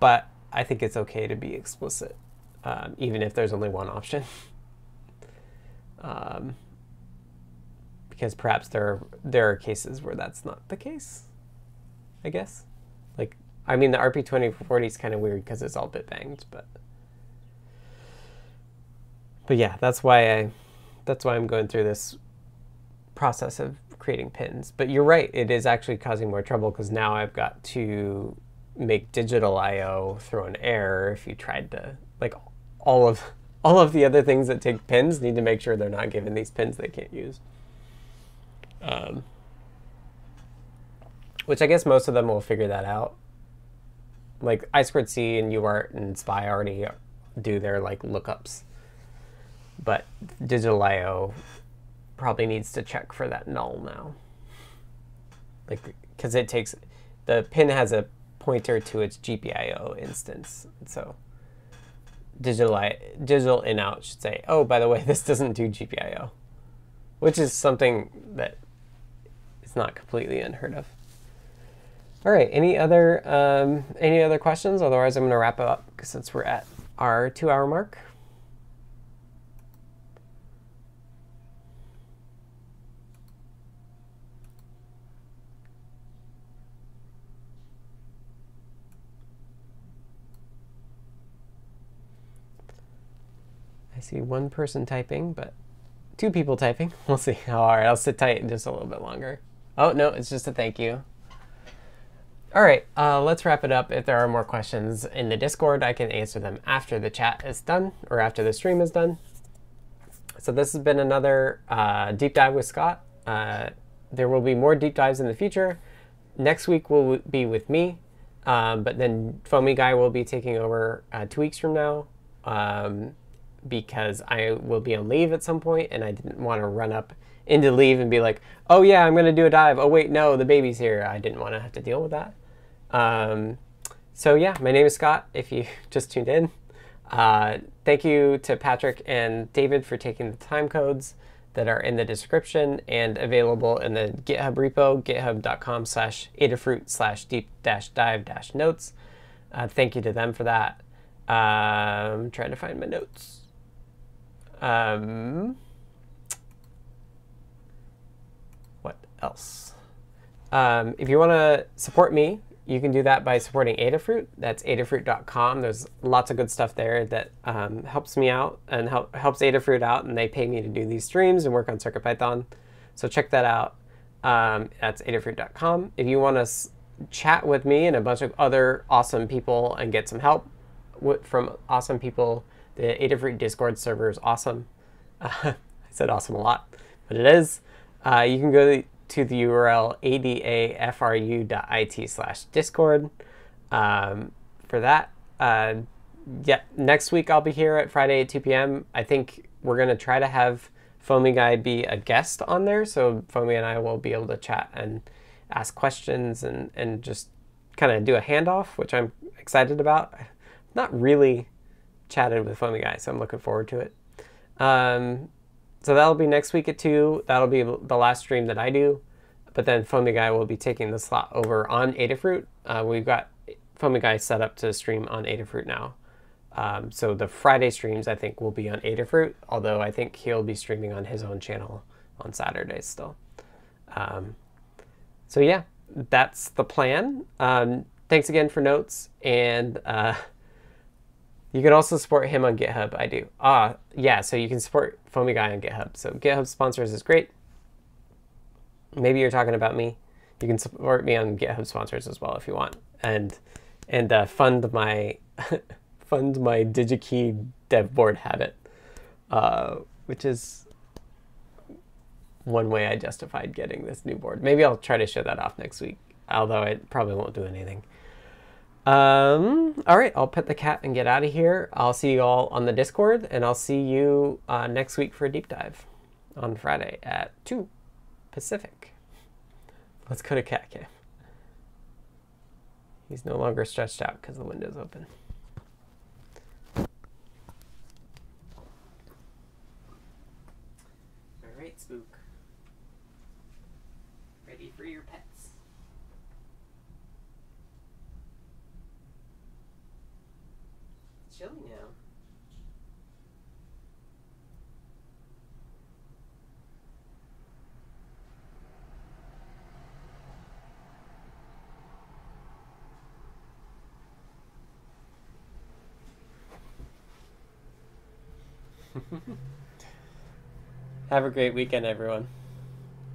but I think it's okay to be explicit, um, even if there's only one option. *laughs* um, because perhaps there are, there are cases where that's not the case. I guess, like I mean the RP twenty forty is kind of weird because it's all bit banged, but but yeah, that's why I that's why I'm going through this process of creating pins. But you're right, it is actually causing more trouble because now I've got to make digital I/O throw an error if you tried to like all of *laughs* all of the other things that take pins need to make sure they're not given these pins they can't use. Um, which I guess most of them will figure that out. Like I squared C and UART and SPI already do their like lookups. But digital I/O probably needs to check for that null now. Like, because it takes, the pin has a pointer to its GPIO instance. So digital, digital in out should say, oh, by the way, *laughs* this doesn't do GPIO, which is something that is not completely unheard of. All right, any other, um, any other questions? Otherwise, I'm going to wrap up since we're at our two hour mark. See one person typing, but two people typing. *laughs* We'll see. All right, I'll sit tight just a little bit longer. Oh, no, it's just a thank you. All right, uh, let's wrap it up. If there are more questions in the Discord, I can answer them after the chat is done or after the stream is done. So this has been another uh, deep dive with Scott. Uh, there will be more deep dives in the future. Next week will be with me, um, but then FoamyGuy will be taking over uh, two weeks from now. Um, because I will be on leave at some point and I didn't want to run up into leave and be like, oh yeah, I'm going to do a dive. Oh wait, no, the baby's here. I didn't want to have to deal with that. Um, so yeah, my name is Scott, if you *laughs* just tuned in. Uh, thank you to Patrick and David for taking the time codes that are in the description and available in the GitHub repo, github.com slash adafruit slash deep dash dive dash notes. Uh, thank you to them for that. Um, trying to find my notes. Um, what else? Um, if you want to support me, you can do that by supporting Adafruit. That's adafruit.com. There's lots of good stuff there that um, helps me out and help, helps Adafruit out, and they pay me to do these streams and work on CircuitPython. So check that out. Um, that's adafruit.com. If you want to chat with me and a bunch of other awesome people and get some help from awesome people, the Adafruit Discord server is awesome. Uh, *laughs* I said awesome a lot, but it is. Uh, you can go to the URL adafru.it slash discord um, for that. Uh, yeah, next week I'll be here at Friday at 2 p.m. I think we're going to try to have FoamyGuy be a guest on there. So Foamy and I will be able to chat and ask questions and, and just kind of do a handoff, which I'm excited about. Not really chatted with FoamyGuy, so I'm looking forward to it. Um, so that'll be next week at 2. That'll be the last stream that I do. But then FoamyGuy will be taking the slot over on Adafruit Uh, we've got FoamyGuy set up to stream on Adafruit now. Um, so the Friday streams I think will be on Adafruit, although I think he'll be streaming on his own channel on Saturdays still. Um, so yeah, that's the plan. Um, thanks again for notes, and uh, *laughs* you can also support him on GitHub. I do. Ah, yeah. So you can support FoamyGuy on GitHub. So GitHub sponsors is great. Maybe you're talking about me. You can support me on GitHub sponsors as well if you want, and and uh, fund my *laughs* fund my DigiKey dev board habit, uh, which is one way I justified getting this new board. Maybe I'll try to show that off next week, although I probably won't do anything. Um, all right, I'll pet the cat and get out of here. I'll see you all on the Discord, and I'll see you uh, next week for a deep dive on Friday at 2 Pacific. Let's go to cat cave. He's no longer stretched out because the window's open. All right, Spook. Ready for your pets. It's chilly now. Have a great weekend, everyone.